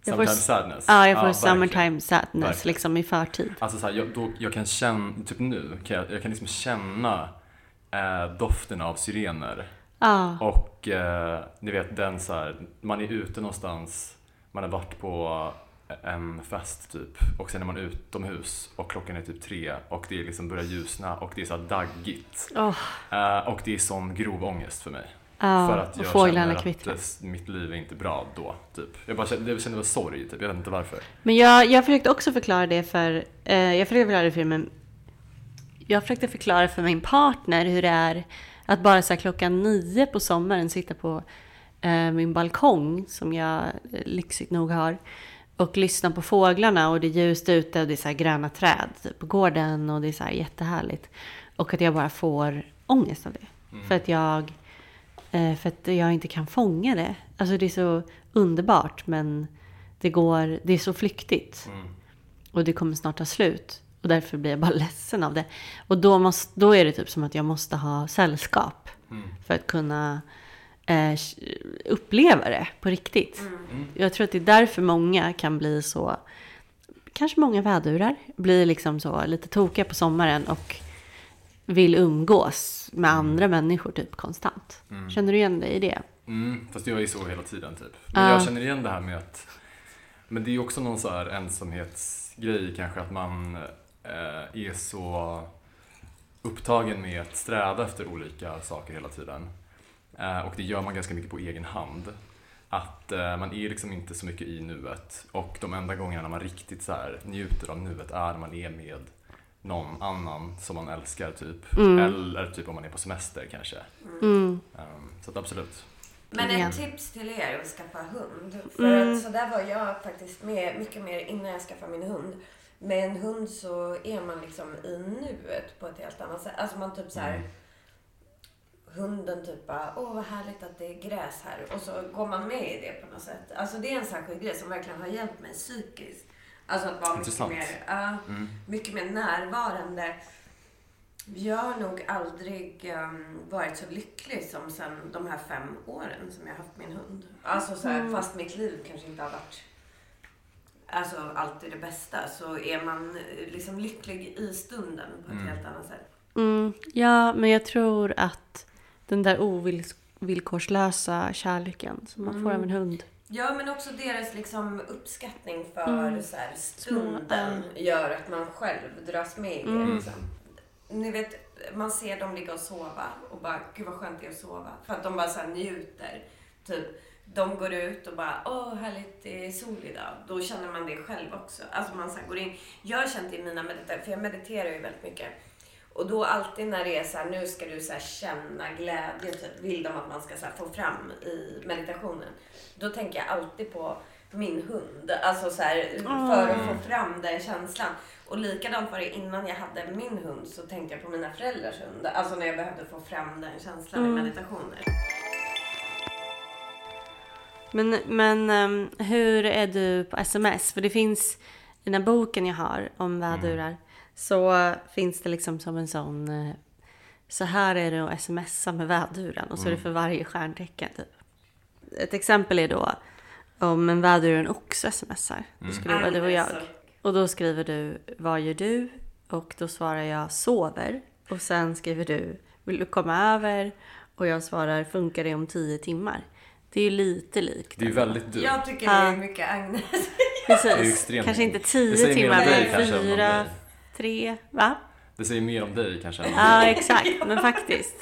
Jag får, Sometimes sadness. ja, jag får verkligen. summertime sadness Verkligen. liksom i förtid. Alltså så här, jag, då, jag kan känna, typ nu, kan jag, jag kan liksom känna eh, doften av syrener. Ja, Och eh, ni vet den så här, man är ute någonstans, man har varit på en fest typ och sen är man utomhus och klockan är typ tre och det liksom börjar ljusna och det är så daggigt. Åh, Eh, och det är sån grov ångest för mig. ja. för att jag känner kvittrar. att det, mitt liv är inte bra då. Typ. Jag bara kände, jag kände var sorg, typ. jag vet inte varför. Men jag, jag försökte också förklara det för... Eh, jag försökte förklara det för min... Jag försökte förklara för min partner hur det är att bara så klockan nio på sommaren sitta på eh, min balkong som jag eh, lyxigt nog har och lyssna på fåglarna och det är ljust ute och det är så här gröna träd typ, på gården och det är så här jättehärligt. Och att jag bara får ångest av det. För att jag eh, för att jag inte kan fånga det. Alltså det är så underbart men det går, det är så flyktigt. Mm. Och det kommer snart ta slut. Och därför blir jag bara ledsen av det. Och då, måste, då är det typ som att jag måste ha sällskap. Mm. För att kunna eh, uppleva det på riktigt. Mm. Jag tror att det är därför många kan bli så, kanske många vädurar, blir liksom så lite tokiga på sommaren och vill umgås med andra människor typ konstant. Känner du igen dig i det? Mm, fast jag är så hela tiden typ. Men Ja. jag känner igen det här med att Men det är också någon så här ensamhetsgrej kanske att man eh, är så upptagen med att sträva efter olika saker hela tiden. Eh, och det gör man ganska mycket på egen hand. Att eh, man är liksom inte så mycket i nuet. Och de enda gångerna man riktigt så här njuter av nuet är när man är med någon annan som man älskar typ. Mm. Eller typ om man är på semester kanske. Mm. Um, så att absolut. Men ett tips till er att skaffa hund. För Mm. att så där var jag faktiskt med mycket mer innan jag skaffade min hund. Med en hund så är man liksom i nuet på ett helt annat sätt. Alltså man typ så här. Mm. Hunden typ bara, åh vad härligt att det är gräs här. Och så går man med i det på något sätt. Alltså det är en särskild grej som verkligen har hjälpt mig psykiskt. Alltså att vara mycket Intressant. mer, ja, Mm. mycket mer närvarande. Jag har nog aldrig ehm, varit så lycklig som sen de här fem åren som jag har haft min hund. Alltså så här, fast mitt liv kanske inte har varit alltså, alltid det bästa så är man eh, liksom lycklig i stunden på ett Mm. helt annat sätt. Mm, ja, men jag tror att den där ovillkorslösa kärleken som man får av en hund. Ja, men också deras liksom uppskattning för Mm. så här, stunden gör att man själv dras med i det. Mm. Liksom. Ni vet, man ser dem ligga och sova och bara, gud vad skönt det är att sova. För att de bara så här njuter. Typ, de går ut och bara, åh härligt det är sol idag. Då känner man det själv också. Alltså man så här går in. Jag har känt i mina meditationer, för jag mediterar ju väldigt mycket. Och då alltid när det är så här, nu ska du så här känna glädje, typ, vill de att man ska så här få fram i meditationen. Då tänker jag alltid på min hund. Alltså så här, för att få fram den känslan. Och likadant var det innan jag hade min hund så tänkte jag på mina föräldrars hund. Alltså när jag behövde få fram den känslan i meditationer. Men, men ehm, hur är du på sms? För det finns i den här boken jag har om vädurar så finns det liksom som en sån eh, så här är det att smsa med väduren och så är Mm. det för varje stjärntecken. Typ. Ett exempel är då om en väduren också smsar. Mm. Då skulle det vara du och jag. Och då skriver du vad gör du? Och då svarar jag sover. Och sen skriver du vill du komma över? Och jag svarar funkar det om tio timmar? Det är ju lite likt. Det är ju väldigt du. Jag tycker det är mycket Agnes. Är Precis. extremt. Kanske inte tio timmar, men fyra. Tre, va? Det säger mer om dig kanske. än Ja, exakt. Men faktiskt.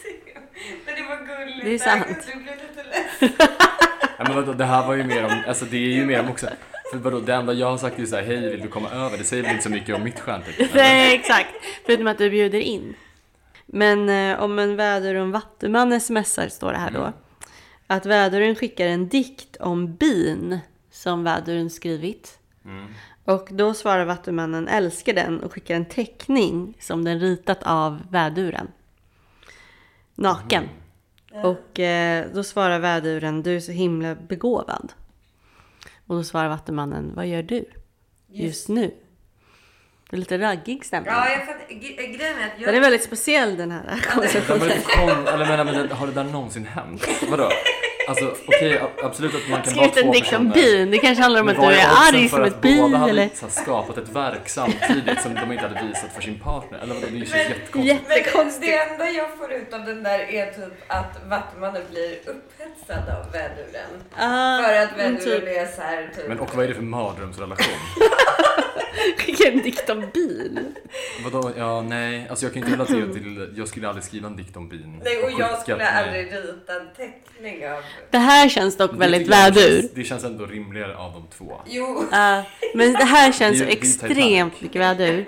Men det var gulligt. Det är sant. Du blev lite ledsen. Ja, men vadå, det här var ju mer om, alltså det är ju mer om också, för vadå, det enda jag har sagt är ju såhär, hej vill du komma över? Det säger väl inte så mycket om mitt stjärntecken? eller? Nej, exakt. Förutom att du bjuder in. Men eh, om en en vattuman smsar står det här då. Mm. Att väduren skickar en dikt om bin som väduren skrivit. Mm. Och då svarar vattumannen älskar den och skickar en teckning som den ritat av väduren. Naken. Och eh, då svarar väduren du är så himla begåvad. Och då svarar vattumannen vad gör du just nu? Det är lite raggig stämning. Ja, jag fattar. Gre- Grejen är att jag... Den är väldigt speciell den här konversationen. lite kon, eller men, men har det där någonsin hänt? Vadå? Alltså okej, a- absolut att man kan vara två dikt om personer. bin. Det kanske handlar om att du är arg för som att ett bi Båda hade eller... skapat ett verk samtidigt som de inte hade visat för sin partner. Eller vadå, det känns Men- jättekonstigt. Men det enda jag får ut av den där är typ att Vattumannen blir upphetsad av väduren. Ah, För att men väduren typ, är så här typ... Men och vad är det för mardrömsrelation? skicka en dikt om bin. Vadå, ja nej, alltså jag kan inte relatera till, jag skulle aldrig skriva en dikt om bin. Nej, och jag skulle mig. aldrig rita en teckning av... Det här känns dock Det väldigt vädur. Det känns ändå rimligare av de två. Jo, Ja, men det här känns Det det extremt mycket vädur.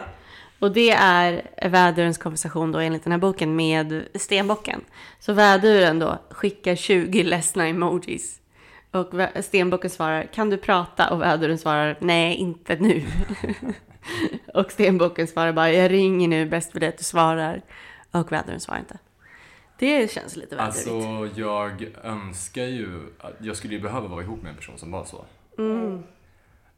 Och det är vädurens konversation då enligt den här boken med stenbocken. Så väduren då skickar 20 ledsna emojis. Och stenbocken svarar kan du prata? Och väduren svarar nej inte nu. och stenbocken svarar bara jag ringer nu bäst för dig att du svarar. Och väduren svarar inte. Det känns lite vädurigt. Alltså jag önskar ju, att jag skulle ju behöva vara ihop med en person som var så. Mm.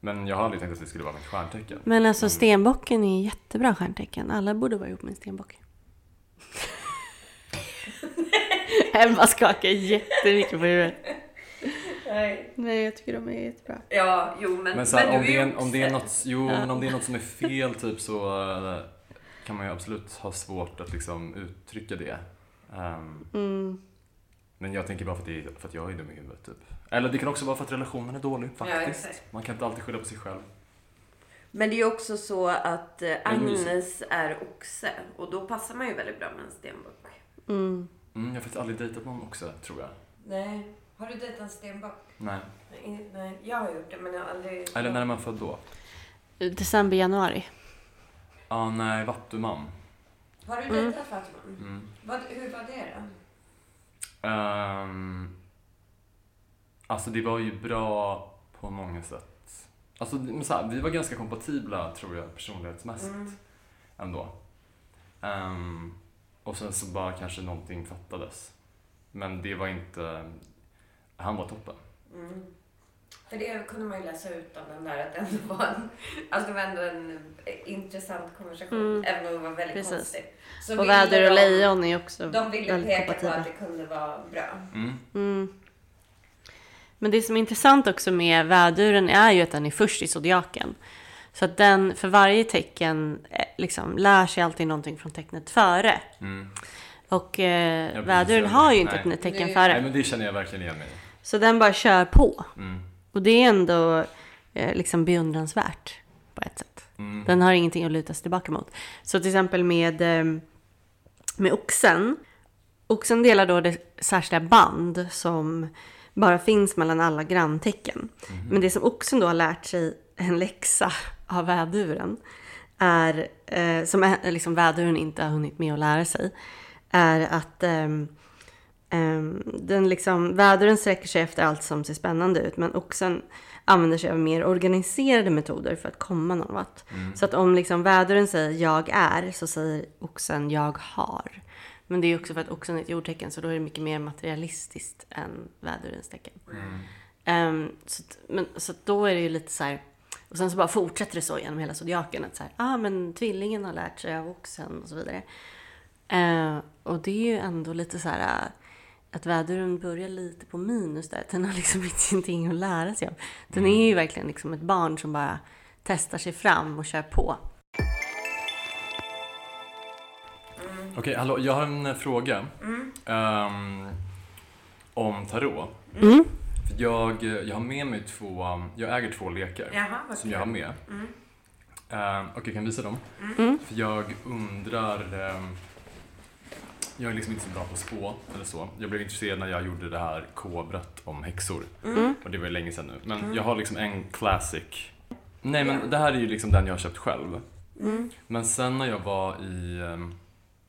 Men jag har aldrig tänkt att det skulle vara mitt stjärntecken. Men alltså Mm. stenbocken är jättebra stjärntecken. Alla borde vara ihop med en stenbock. Emma skakar jättemycket på huvudet. Nej. Nej, jag tycker de är jättebra. Ja, jo men... Men, så här, men om, det är, en- om det är också- något, jo, Ja. men om det är något som är fel typ så eh, kan man ju absolut ha svårt att liksom uttrycka det. Ehm, Mm. men jag tänker bara för att, det är, för att jag är dum i huvudet typ. Eller det kan också vara för att relationen är dålig Ja, faktiskt. exakt. man kan inte alltid skylla på sig själv. Men det är ju också så att eh. Agnes är oxe och då passar man ju väldigt bra med en stenbock. Mm. Mm, jag har faktiskt aldrig dejtat någon också tror jag. Nej. Har du dejtat en stenbock? Nej. Nej, nej, jag har gjort det men jag har aldrig... Eller när är man född då? December, januari. Ah, nej, vattuman. Har du Mm. dejtat Fatima? Mm. Vad, hur var det då? Ehm, alltså det var ju bra på många sätt. Alltså så här, vi var ganska kompatibla tror jag personlighetsmässigt Mm. ändå. Ehm, och sen så bara kanske någonting fattades. Men det var inte, han var toppen. Mm. För det kunde man ju läsa ut av den där att det ändå var en, alltså det var ändå en eh, intressant konversation. Mm. Även om det var väldigt Precis. konstigt. Så Och väder och de- lejon är också De ville väldigt peka på kompatibla. att det kunde vara bra. Mm. Mm. Men det som är intressant också med väduren är ju att den är först i zodiaken. Så att den för varje tecken eh, liksom lär sig alltid någonting från tecknet före. Mm. Och eh, väduren har ju inte Nej. ett tecken Nej. före. Nej men det känner jag verkligen igen mig i. Så den bara kör på. Mm. Och det är ändå eh, liksom beundransvärt på ett sätt. Mm. Den har ingenting att luta sig tillbaka mot. Så till exempel med, eh, med oxen. Oxen delar då det särskilda band som bara finns mellan alla granntecken. Men det som oxen då har lärt sig en läxa av väduren är, eh, som är, liksom väduren inte har hunnit med att lära sig, är att ehm, den liksom, väduren sträcker sig efter allt som ser spännande ut, men oxen använder sig av mer organiserade metoder för att komma någon vart. Så att om liksom väduren säger jag är, så säger oxen jag har. Men det är också för att oxen är ett jordtecken, så då är det mycket mer materialistiskt än vädurens tecken. Mm. Ehm, så, att- men, så då är det ju lite så här, och sen så bara fortsätter det så genom hela zodiaken, att så här, ah, men tvillingen har lärt sig av oxen och så vidare. Eh, och det är ju ändå lite så här att väduren börjar lite på minus där. Den har liksom ingenting att lära sig av. Den är ju verkligen liksom ett barn som bara testar sig fram och kör på. Okej, hallå, jag har en eh, fråga. Ehm, om tarot. Mm. För jag, eh, jag har med mig två, jag äger två lekar Jaha, som jag har med. Mm. Ehm, Okej, kan jag visa dem? Mm. För jag undrar, ehm, jag är liksom inte så bra på spå eller så. Jag blev intresserad när jag gjorde det här kobrat om häxor. Mm. Och det var ju länge sedan nu. Men jag har liksom en classic. Nej men det här är ju liksom den jag har köpt själv. Mm. Men sen när jag var i, ehm,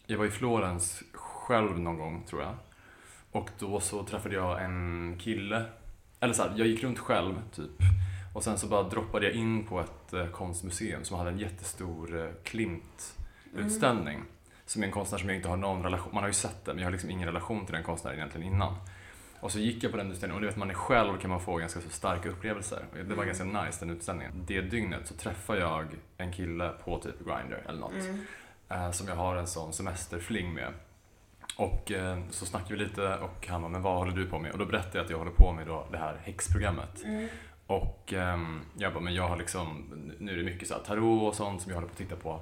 jag var i Florens själv någon gång tror jag. Och då så träffade jag en kille, eller så här, jag gick runt själv typ. Och sen så bara droppade jag in på ett eh, konstmuseum som hade en jättestor eh, Klimt-utställning. Som är en konstnär som jag inte har någon relation, man har ju sett den men jag har liksom ingen relation till den konstnären egentligen innan. Och så gick jag på den utställningen och du vet man är själv kan man få ganska så starka upplevelser. Det var ganska nice den utställningen. Det dygnet så träffade jag en kille på typ Grindr eller något. Mm. eh, som jag har en sån semesterfling med. Och eh, så snackade vi lite och han bara, men vad håller du på med? Och då berättade jag att jag håller på med då det här häxprogrammet. Mm. Och ehm, jag bara, men jag har liksom, nu är det mycket så här tarot och sånt som jag håller på att titta på.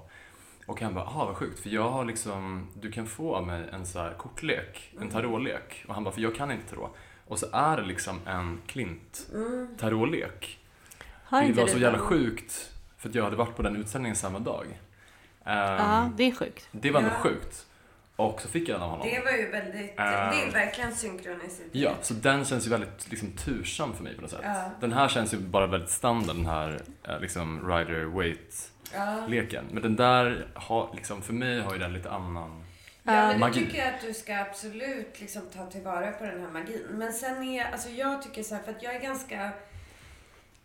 Och han bara, ah vad sjukt, för jag har liksom, du kan få av mig en så här kortlek, en tarotlek. Och han bara, för jag kan inte tarot. Och så är det liksom en klint Mm. tarotlek. Det inte var så jävla sjukt, för att jag hade varit på den utställningen samma dag. Ehm, Ja, det är sjukt. det var ändå Ja. sjukt. Och så fick jag den av honom. Det var ju väldigt, det är verkligen synkronicitet. Ja, så den känns ju väldigt liksom, tursam för mig på något sätt. Ja. Den här känns ju bara väldigt standard, den här eh, liksom rider weight Ja. leken Men den där, har, liksom, för mig har ju den lite annan... Ja, men Magi. tycker jag att du ska absolut liksom ta tillvara på den här magin. Men sen är, alltså jag tycker så här, för att jag är ganska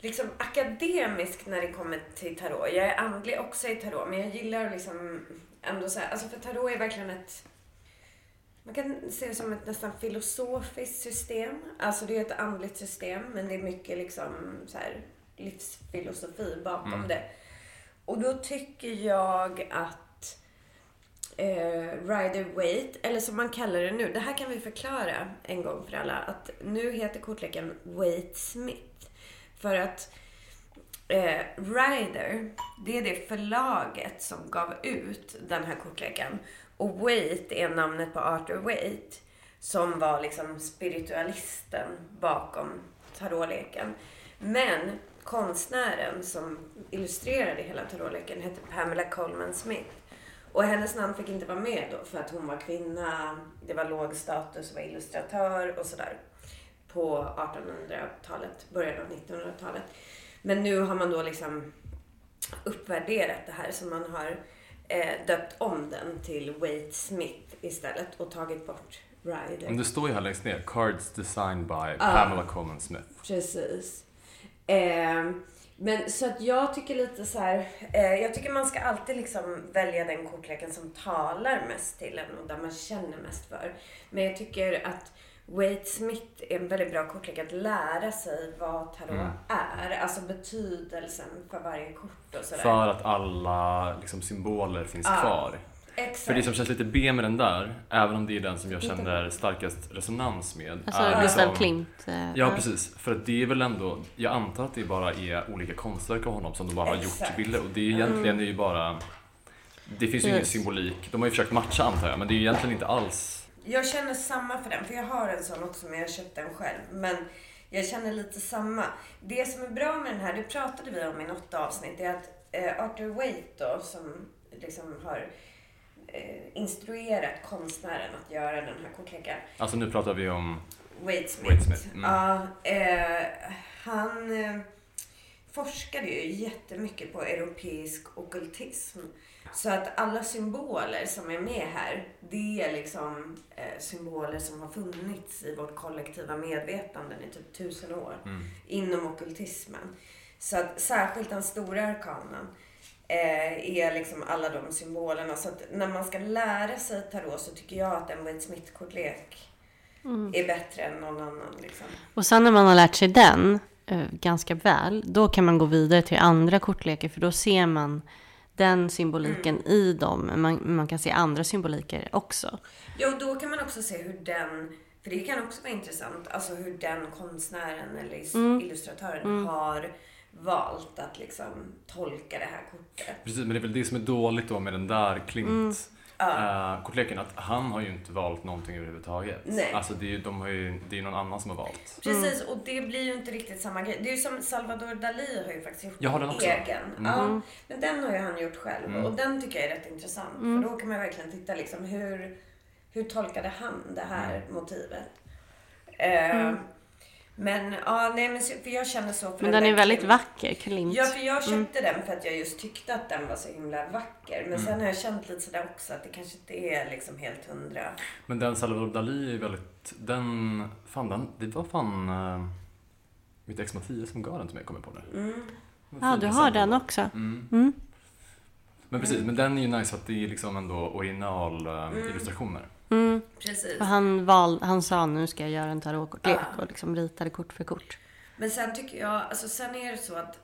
liksom akademisk när det kommer till tarot. Jag är andlig också i tarot, men jag gillar liksom ändå så här, alltså för tarot är verkligen ett man kan se det som ett nästan filosofiskt system. Alltså det är ett andligt system, men det är mycket liksom så här livsfilosofi bakom Mm. det. Och då tycker jag att eh, Rider Weight, eller som man kallar det nu, det här kan vi förklara en gång för alla, att nu heter kortleken Weight Smith. För att eh, Rider, det är det förlaget som gav ut den här kortleken. Och Weight är namnet på Arthur Weight som var liksom spiritualisten bakom tarotleken. Men konstnären som illustrerade hela tarotleken hette Pamela Coleman Smith. Och hennes namn fick inte vara med då för att hon var kvinna, det var låg status att vara illustratör och sådär. På 1800-talet, början av 1900-talet. Men nu har man då liksom uppvärderat det här så man har eh, döpt om den till Waite Smith istället och tagit bort Ryder. Men det står ju här längst ner, Cards designed by Ah. Pamela Coleman Smith. Precis. Eh, men så att jag tycker lite så här, eh, jag tycker man ska alltid liksom välja den kortleken som talar mest till en och där man känner mest för. Men jag tycker att Wade Smith är en väldigt bra kortlek att lära sig vad tarot Mm. är. Alltså betydelsen för varje kort och sådär. För att alla liksom, symboler finns Ja. kvar. Exakt. För det som känns lite B med den där, även om det är den som jag känner starkast resonans med. Alltså är Gustav liksom- Klimt. eh, Ja, precis. För att det är väl ändå, jag antar att det bara är olika konstverk av honom som de bara har gjort Exakt. bilder. Och det är egentligen är ju bara, det finns ju ingen Yes. symbolik. De har ju försökt matcha antar jag, men det är ju egentligen inte alls Jag känner samma för den, för jag har en sån också men jag har köpt den själv. Men jag känner lite samma. Det som är bra med den här, det pratade vi om i något avsnitt, är att eh, Arthur Waite då, som liksom har instruerat konstnären att göra den här kortleken. Alltså nu pratar vi om, Wade Smith. Wade Smith, mm. Ja, eh, han eh, forskade ju jättemycket på europeisk ockultism. Så att alla symboler som är med här, det är liksom eh, symboler som har funnits i vårt kollektiva medvetande i typ tusen år mm. inom ockultismen. Så att särskilt den stora arkanen eh, är liksom alla de symbolerna. Så att när man ska lära sig tarot så tycker jag att en Wade Smith-kortlek Mm. är bättre än någon annan. Liksom. Och sen när man har lärt sig den eh, ganska väl, då kan man gå vidare till andra kortlekar för då ser man den symboliken Mm. i dem. Man, man kan se andra symboliker också. Ja, och då kan man också se hur den, för det kan också vara intressant, alltså hur den konstnären eller Mm. illustratören har valt att liksom tolka det här kortet. Precis, men det är väl det som är dåligt då med den där Klint Mm. Ja. eh, kortleken, att han har ju inte valt någonting överhuvudtaget. Nej. Alltså det är ju de har ju, det är någon annan som har valt. Precis, och det blir ju inte riktigt samma grej. Det är ju som Salvador Dalí har ju faktiskt gjort Jag har den en också. egen. Mm. Ja, men den har ju han gjort själv Mm. och den tycker jag är rätt intressant. Mm. För då kan man verkligen titta liksom hur, hur tolkade han det här Mm. motivet? Eh, Men ja, nej men för jag känner så för Men den är där väldigt Klimt. vacker, Klint. Ja, för jag köpte den för att jag just tyckte att den var så himla vacker. Men Mm. sen har jag känt lite sådär också att det kanske inte är liksom helt hundra. Men den Salvador Dalí är väldigt, den, fan den, det var fan uh, mitt ex Mattias som gav den till mig kommer på nu. Mm. Den Ja, du har den också. Mm. Men precis, men den är ju nice för att det är liksom ändå original eh, Mm. illustrationer. Mm. Precis. För han, val, han sa nu ska jag göra en tarotkortlek Ja. och liksom ritade kort för kort. Men sen tycker jag, alltså sen är det så att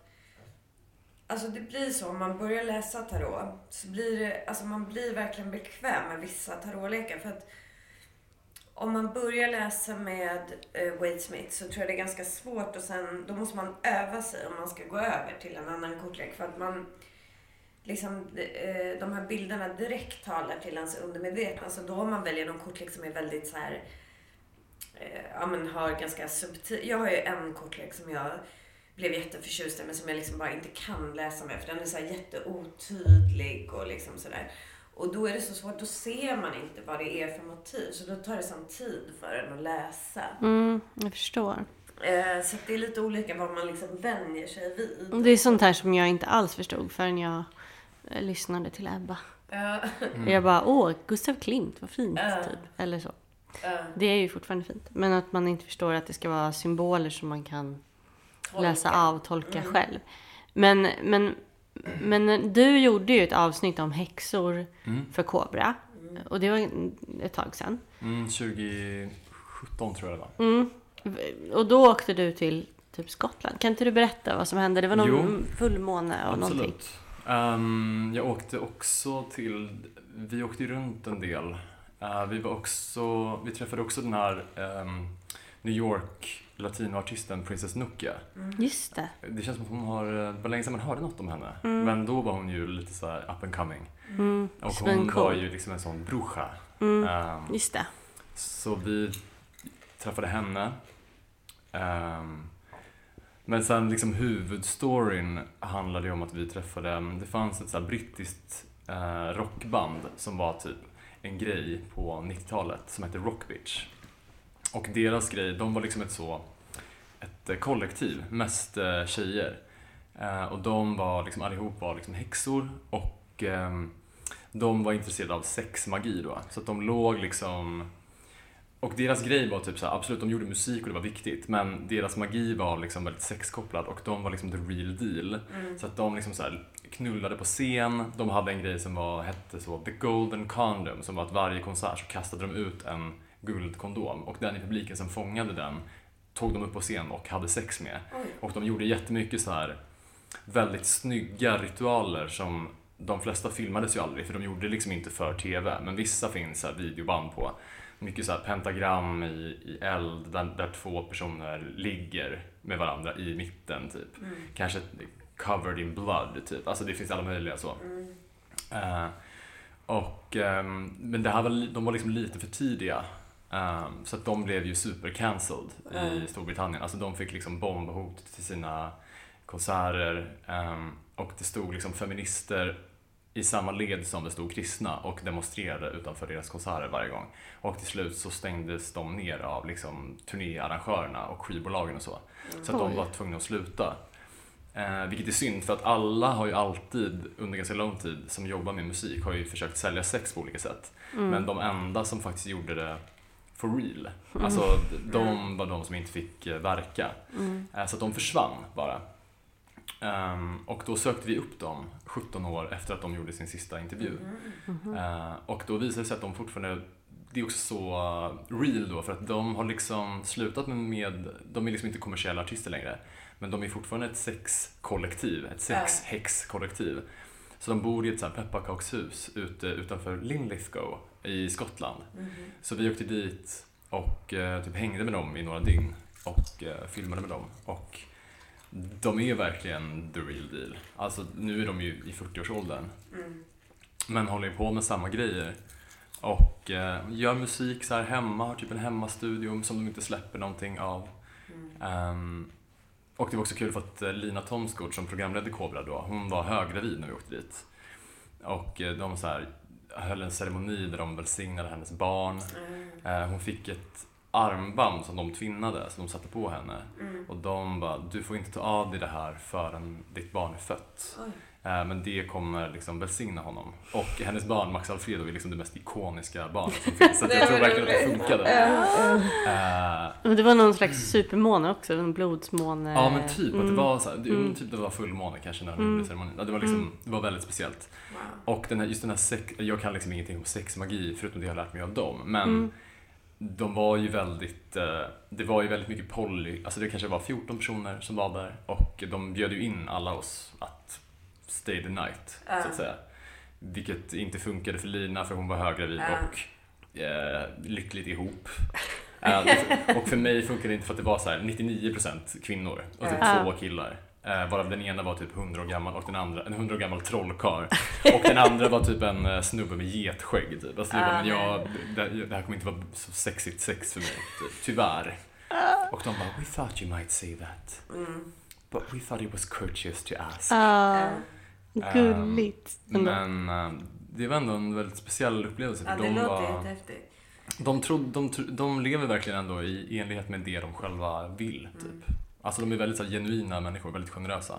Alltså det blir så om man börjar läsa tarot så blir det, alltså man blir verkligen bekväm med vissa tarotlekar för att om man börjar läsa med eh, Wade Smith så tror jag det är ganska svårt och sen då måste man öva sig om man ska gå över till en annan kortlek för att man liksom eh, de här bilderna direkt talar till ens undermedvetna. Så då om man väljer någon kortlek som är väldigt så här eh, ja men har ganska subtil. Jag har ju en kortlek som jag blev jätteförtjust i men som jag liksom bara inte kan läsa med för den är så här jätteotydlig och liksom sådär. Och då är det så svårt, då ser man inte vad det är för motiv så då tar det sån tid för en att läsa. Mm, jag förstår. Eh, så det är lite olika vad man liksom vänjer sig vid. Det är sånt här som jag inte alls förstod förrän jag lyssnade till Ebba. Ja, Jag bara, åh, Gustav Klimt, vad fint. Typ. Eller så. Det är ju fortfarande fint. Men att man inte förstår att det ska vara symboler som man kan Tolka. läsa av och tolka Mm. själv. Men, men, men du gjorde ju ett avsnitt om häxor Mm. för Kobra. Och det var ett tag sedan. Mm, 2017 tror jag det var. Mm. Och då åkte du till typ Skottland. Kan inte du berätta vad som hände? Det var någon Jo. fullmåne och någonting. Absolut. Ehm, jag åkte också till, vi åkte ju runt en del. Eh, vi var också, vi träffade också den här ehm, New York latinoartisten Princess Nokia. Just det. Det känns som att hon har, det var länge sedan man hörde något om henne. Mm. Men då var hon ju lite så här up and coming. Mm. Och hon var ju liksom en sån bruja. Mm. Ehm, Just det. så vi träffade henne. Ehm, men sen liksom huvudstoryn handlade ju om att vi träffade, mm, det fanns ett så här brittiskt eh, rockband som var typ en grej på 90-talet som hette Rockbitch. Och deras grej, de var liksom ett så, ett eh, kollektiv, mest eh, tjejer. Eh, och de var liksom allihop var liksom häxor och eh, de var intresserade av sexmagi då. Så att de låg liksom och deras grej var typ så här, absolut de gjorde musik och det var viktigt men deras magi var liksom väldigt sexkopplad och de var liksom the real deal. Mm. Så att de liksom så knullade på scen, de hade en grej som var, hette så The Golden Condom som var att varje konsert så kastade de ut en guldkondom och den i publiken som fångade den tog de upp på scen och hade sex med. Oj. Och de gjorde jättemycket så här väldigt snygga ritualer som de flesta filmades ju aldrig för de gjorde det liksom inte för TV men vissa finns så videoband på. Mycket så här pentagram i, i eld där, där två personer ligger med varandra i mitten typ. Mm. Kanske covered in blood typ. Alltså det finns alla möjliga så. Mm. Eh, och, ehm, men det här var, de var liksom lite för tidiga. Ehm, så att de blev ju super cancelled Mm. i Storbritannien. Alltså de fick liksom bombhot till sina konserter. ehm, och det stod liksom feminister i samma led som det stod kristna och demonstrerade utanför deras konserter varje gång. Och till slut så stängdes de ner av liksom turnéarrangörerna och skivbolagen och så. Så att de var tvungna att sluta. Eh, vilket är synd för att alla har ju alltid under ganska lång tid som jobbar med musik har ju försökt sälja sex på olika sätt. Mm. Men de enda som faktiskt gjorde det for real, alltså de var de som inte fick eh, verka. Mm. Eh, så att de försvann bara. Ehm, och då sökte vi upp dem 17 år efter att de gjorde sin sista intervju. Mm. Eh, och då visade det sig att de fortfarande, det är också så uh, real då för att de har liksom slutat med, med de är liksom inte kommersiella artister längre. Men de är fortfarande ett sexkollektiv, ett sexhäxkollektiv. Så de bor i ett så här pepparkakshus ute utanför Linlithgow i Skottland. Så vi åkte dit och eh, typ hängde med dem i några dygn och eh, filmade med dem. Och de är verkligen the real deal. Alltså nu är de ju i 40-årsåldern. Men håller ju på med samma grejer. Och eh, gör musik så här hemma, har typ en hemmastudio som de inte släpper någonting av. Ehm, och det var också kul för att eh, Lina Thomsgård som programledde Kobra då, hon var höggravid när vi åkte dit. Och eh, de så här, höll en ceremoni där de välsignade hennes barn. Eh, hon fick ett armband som de tvinnade, som de satte på henne. Och de bara, du får inte ta av dig det här förrän ditt barn är fött. Eh, Men det kommer liksom välsigna honom. Och hennes barn, Max Alfredo, är liksom det mest ikoniska barnet som finns. Så jag tror verkligen att det funkade. Eh, Men det var någon slags supermåne också, en blodsmåne. Ja men typ att det Mm. var så här, det, typ det var fullmåne kanske när de gjorde ceremonin. Ja, det var liksom, det var väldigt speciellt. Wow. Och den här, just den här sex, jag kan liksom ingenting om sexmagi förutom det jag har lärt mig av dem. Men Mm. De var ju väldigt, eh, det var ju väldigt mycket poly, alltså det kanske var 14 personer som var där och de bjöd ju in alla oss att stay the night, så att säga. Vilket inte funkade för Lina för hon var höggravid Ja. och eh, lyckligt ihop. Eh, och för mig funkade det inte för att det var så här 99% kvinnor och typ Ja. två killar. Eh, varav den ena var typ 100 år gammal och den andra en 100 år gammal trollkarl. Och den andra var typ en eh, snubbe med getskägg. Typ. Alltså, jag bara, men jag, det, det här kommer inte vara så sexigt sex för mig. Typ. Tyvärr. Och de bara, we thought you might say that. But we thought it was courteous to ask. Ah, gulligt. ändå. Men eh, det var ändå en väldigt speciell upplevelse. Ja, För det de, låter var, jättehäftigt. de, trodde, de, de lever verkligen ändå i enlighet med det de själva vill. Typ. Alltså de är väldigt så här, genuina människor, väldigt generösa.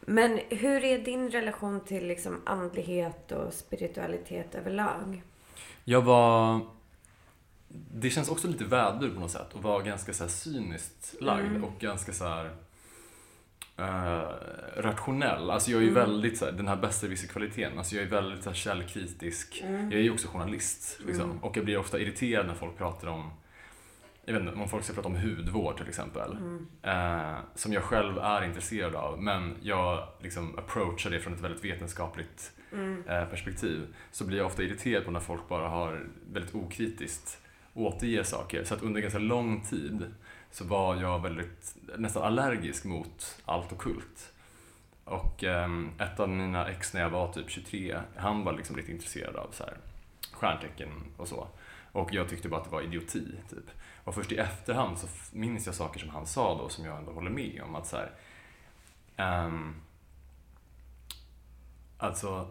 Men hur är din relation till liksom andlighet och spiritualitet överlag? Jag var... Det känns också lite vädur på något sätt och var ganska så här cyniskt lagd och ganska så här eh, rationell. Alltså jag är ju väldigt så här, den här besserwisser-kvaliteten. Alltså jag är väldigt så här, källkritisk. Jag är ju också journalist liksom. och jag blir ofta irriterad när folk pratar om jag vet inte, om folk ska prata om hudvård till exempel. Eh, som jag själv är intresserad av. Men jag liksom approachar det från ett väldigt vetenskapligt eh, perspektiv. Så blir jag ofta irriterad på när folk bara har väldigt okritiskt återger saker. Så att under ganska lång tid så var jag väldigt, nästan allergisk mot allt ockult. Och ehm, ett av mina ex när jag var typ 23, han var liksom lite intresserad av så här, stjärntecken och så. Och jag tyckte bara att det var idioti, typ. Och först i efterhand så minns jag saker som han sa då som jag ändå håller med om. Att så här, um, alltså,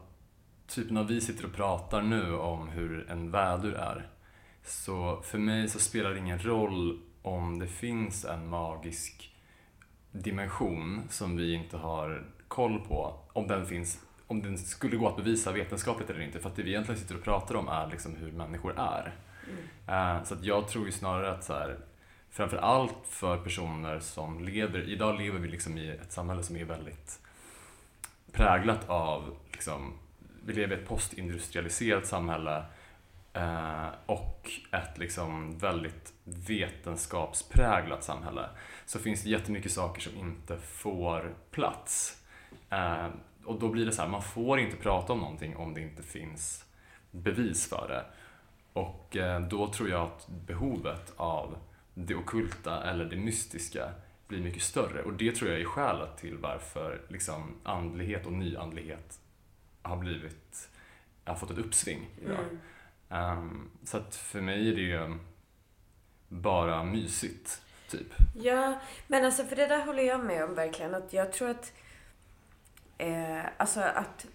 typ när vi sitter och pratar nu om hur en vädur är. Så för mig så spelar det ingen roll om det finns en magisk dimension som vi inte har koll på. Om den finns om den skulle gå att bevisa vetenskapligt eller inte. För att det vi egentligen sitter och pratar om är liksom hur människor är. Eh, Så att jag tror ju snarare att så här, framför allt för personer som lever, idag lever vi liksom i ett samhälle som är väldigt präglat av, liksom, vi lever i ett postindustrialiserat samhälle uh, och ett liksom väldigt vetenskapspräglat samhälle. Så finns det jättemycket saker som inte får plats. Uh, och då blir det så här, man får inte prata om någonting om det inte finns bevis för det. Och eh, då tror jag att behovet av det okulta eller det mystiska blir mycket större. Och det tror jag är skälet till varför liksom, andlighet och nyandlighet har blivit, har fått ett uppsving idag. Ehm, så att för mig är det ju bara mysigt, typ. Ja, men alltså för det där håller jag med om verkligen. Att jag tror att, eh, alltså att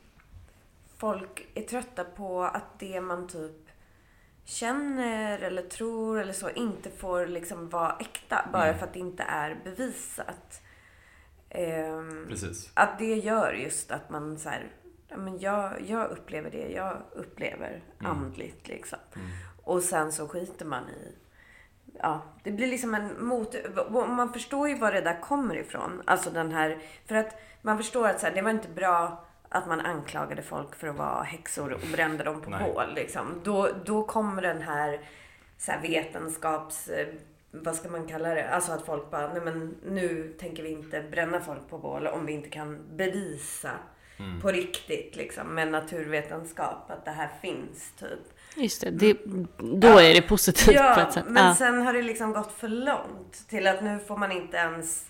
folk är trötta på att det man typ känner eller tror eller så inte får liksom vara äkta bara Mm. för att det inte är bevisat. Ehm, Precis. att det gör just att man så här, men jag, jag upplever det jag upplever andligt liksom. Och sen så skiter man i Ja, det blir liksom en mot... Man förstår ju var det där kommer ifrån. Alltså den här... För att man förstår att så här, det var inte bra att man anklagade folk för att vara häxor och brände dem på bål. Liksom. Då, då kommer den här, så här vetenskaps... eh, Vad ska man kalla det? Alltså att folk bara, nej men nu tänker vi inte bränna folk på bål om vi inte kan bevisa Mm. på riktigt liksom med naturvetenskap, att det här finns typ. Just det, det då är det positivt på Ja, ett sätt. men Ja. sen har det liksom gått för långt till att nu får man inte ens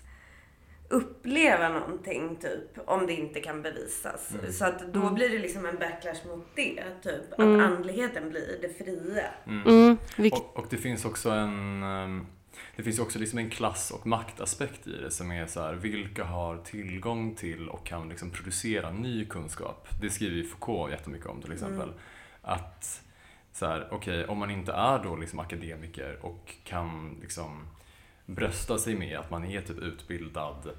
uppleva någonting typ om det inte kan bevisas. Mm. Så att då blir det liksom en backlash mot det typ. Att Mm. andligheten blir det fria. Mm, vilk- Och, och det finns också en ehm, det finns också liksom en klass och maktaspekt i det som är så här, vilka har tillgång till och kan liksom producera ny kunskap? Det skriver ju Foucault jättemycket om till exempel. Att så här, okej, om man inte är då liksom akademiker och kan liksom brösta sig med att man är typ utbildad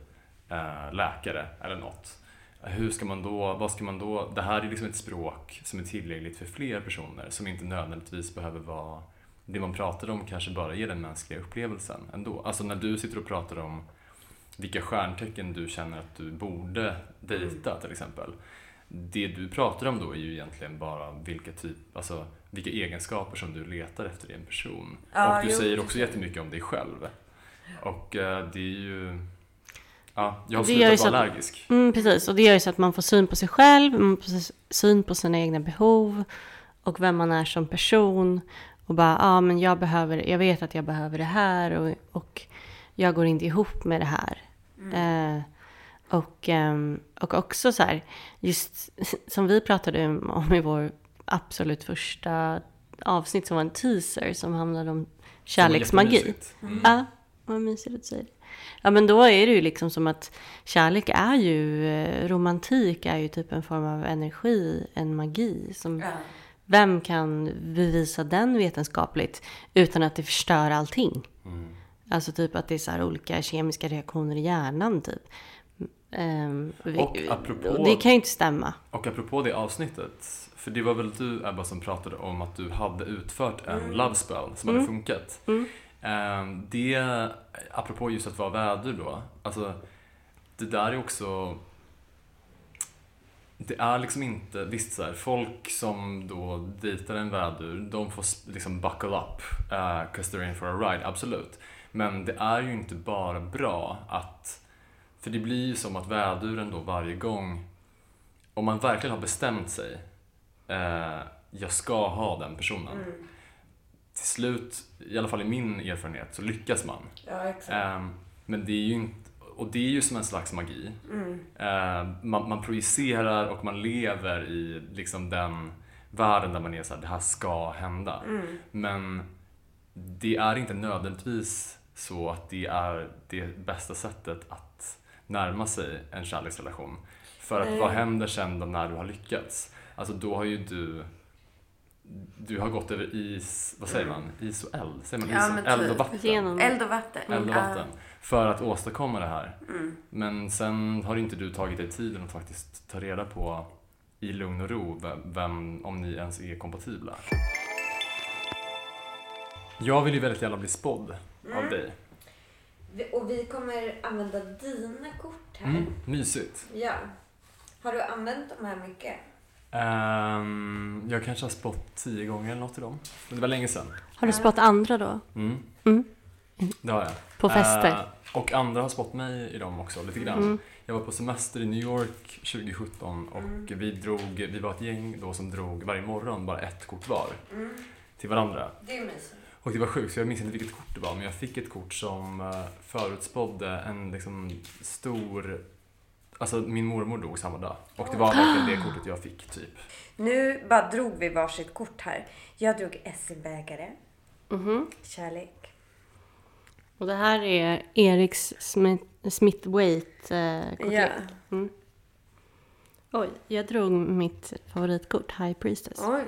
eh, läkare eller något. Hur ska man då, vad ska man då, det här är liksom ett språk som är tillgängligt för fler personer som inte nödvändigtvis behöver vara det man pratar om kanske bara är den mänskliga upplevelsen ändå. Alltså när du sitter och pratar om vilka stjärntecken du känner att du borde dejta till exempel. Det du pratar om då är ju egentligen bara vilka, typ, alltså, vilka egenskaper som du letar efter i en person. Ja, och du jo, säger också jättemycket om dig själv. Och eh, det är ju... Ja, jag har slutat vara allergisk. Mm, precis, och det gör ju så att man får syn på sig själv, man får syn på sina egna behov och vem man är som person. Och bara, ja ah, men jag behöver, jag vet att jag behöver det här och, och jag går inte ihop med det här. Eh, och, ehm, och också så här, just som vi pratade om, i vår absolut första avsnitt som var en teaser som handlade om kärleksmagi. Mm. Ja, vad mysigt att du säger det. Ja, men då är det ju liksom som att kärlek är ju, eh, romantik är ju typ en form av energi, en magi. Som, Vem kan bevisa den vetenskapligt utan att det förstör allting? Mm. Alltså typ att det är så här olika kemiska reaktioner i hjärnan typ. Ehm, vi- Och apropå- och det kan ju inte stämma. Och apropå det avsnittet, för det var väl du Ebba som pratade om att du hade utfört en love spell som hade funkat. Mm. Ehm, det, apropå just att vara väder då, alltså det där är också det är liksom inte, visst så här, folk som då dejtar en vädur, de får liksom buckle up, uh, 'cause they're in for a ride, absolut. Men det är ju inte bara bra att, för det blir ju som att väduren då varje gång, om man verkligen har bestämt sig, uh, jag ska ha den personen. Mm. Till slut, i alla fall i min erfarenhet, så lyckas man. Ja, exakt. Ehm, men det är ju inte, och det är ju som en slags magi. Ehm, man, man projicerar och man lever i liksom den världen där man är så här, det här ska hända. Men det är inte nödvändigtvis så att det är det bästa sättet att närma sig en kärleksrelation. För att vad händer sen då när du har lyckats? Alltså då har ju du du har gått över is, vad säger man? Is och eld? Säger man Ja, is, men eld och typ. vatten? Genom... Eld och vatten. eld och Ja. vatten för att åstadkomma det här. Mm. Men sen har inte du tagit dig tiden att faktiskt ta reda på i lugn och ro vem, om ni ens är kompatibla. Jag vill ju väldigt gärna bli spådd Mm. av dig. Och vi kommer använda dina kort här. Mm, mysigt. Ja. Har du använt de här mycket? Ehm, jag kanske har spått tio gånger eller något i dem. Men det var länge sedan. Har du spått andra då? Mm. Mm. Det har jag. På fester? Eh, och andra har spått mig i dem också, lite grann. Mm. Jag var på semester i New York 2017 och Mm. vi, drog, vi var ett gäng då som drog varje morgon bara ett kort var Mm. till varandra. Det är mysigt. Och det var sjukt, så jag minns inte vilket kort det var, men jag fick ett kort som eh, förutspådde en liksom stor... Alltså min mormor dog samma dag. Och det var verkligen det kortet jag fick, typ. Nu bara drog vi varsitt kort här. Jag drog SM-bägare. Mhm. Kärlek. Och det här är Eriks Smith, Smith Waite eh, kortlek. Ja. Oj, jag drog mitt favoritkort, High Priestess. Oj.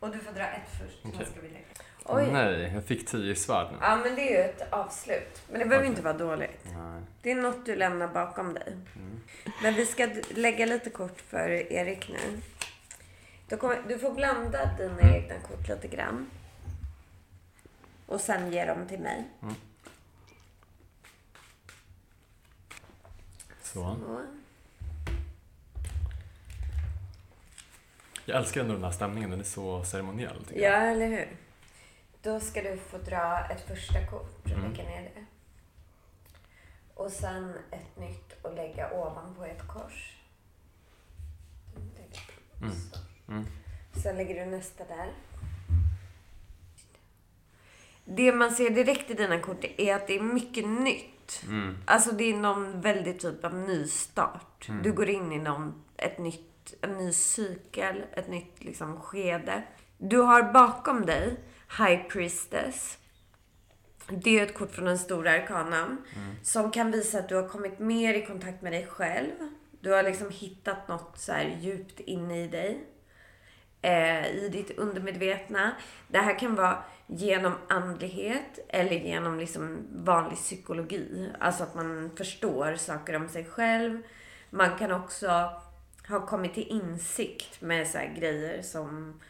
Och du får dra ett först. Okej. Sen ska vi lägga. Oj. Nej, jag fick tio i svärd nu. Ja, men det är ju ett avslut. Men det behöver Okej. inte vara dåligt. Nej. Det är något du lämnar bakom dig. Mm. Men vi ska lägga lite kort för Erik nu. Då kommer, du får blanda dina egna kort lite grann. Och sen ge dem till mig. Så. Så. Jag älskar ändå den här stämningen, den är så ceremoniell. Ja, eller hur? Då ska du få dra ett första kort och Mm. lägga ner det. Och sen ett nytt och lägga ovanpå ett kors. Så. Mm. Sen lägger du nästa där. Det man ser direkt i dina kort är att det är mycket nytt. Mm. Alltså det är någon väldigt typ av nystart. Mm. Du går in i någon, ett nytt, en ny cykel, ett nytt liksom skede. Du har bakom dig High Priestess. Det är ett kort från den stora arkanan. Som kan visa att du har kommit mer i kontakt med dig själv. Du har liksom hittat något så här djupt inne i dig. Eh, I ditt undermedvetna. Det här kan vara genom andlighet eller genom liksom vanlig psykologi. Alltså att man förstår saker om sig själv. Man kan också ha kommit till insikt med så här grejer som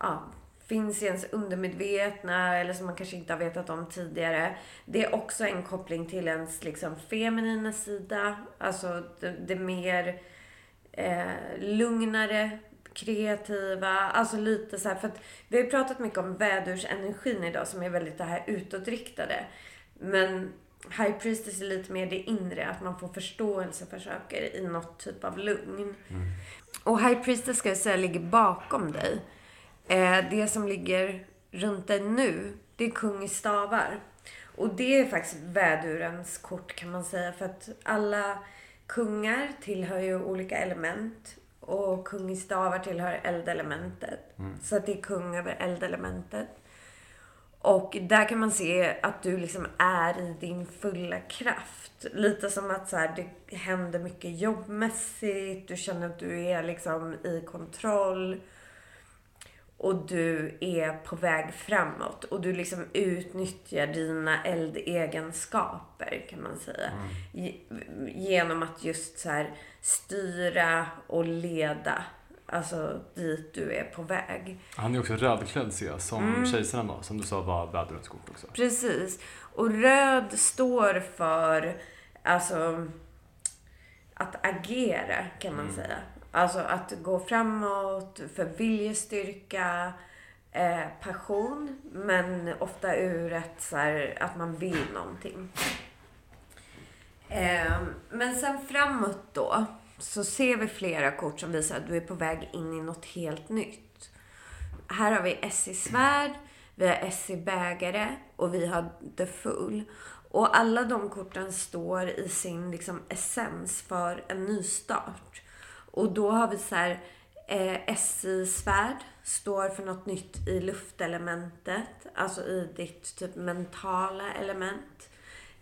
ja, finns i ens undermedvetna eller som man kanske inte har vetat om tidigare. Det är också en koppling till ens liksom feminina sida. Alltså det, det mer eh, lugnare, kreativa. Alltså lite så här, för att vi har pratat mycket om vädursenergin idag som är väldigt det här utåtriktade. Men High Priestess är lite mer det inre, att man får förståelse för saker i något typ av lugn. Och High Priestess ska jag säga ligger bakom dig. Eh, det som ligger runt dig nu, det är kung i stavar. Och det är faktiskt vädurens kort kan man säga. För att alla kungar tillhör ju olika element. Och kung i stavar tillhör eldelementet. Så att det är kung över eldelementet. Och där kan man se att du liksom är i din fulla kraft. Lite som att så här, det händer mycket jobbmässigt. Du känner att du är liksom i kontroll. Och du är på väg framåt. Och du liksom utnyttjar dina eldegenskaper kan man säga. Ge- Genom att just så här styra och leda. Alltså dit du är på väg. Han är också rödklädd ser jag, som Mm. kejsaren var, som du sa var vädrens kort också. Precis. Och röd står för alltså att agera kan man säga. Alltså att gå framåt, för viljestyrka, eh, passion. Men ofta ur ett så här, att man vill någonting. Eh, men sen framåt då så ser vi flera kort som visar att du är på väg in i något helt nytt. Här har vi S i svärd, vi har S i bägare och vi har The Fool. Och alla de korten står i sin liksom, essens för en nystart. Och då har vi så här eh, SI-svärd står för något nytt i luftelementet, alltså i ditt typ mentala element.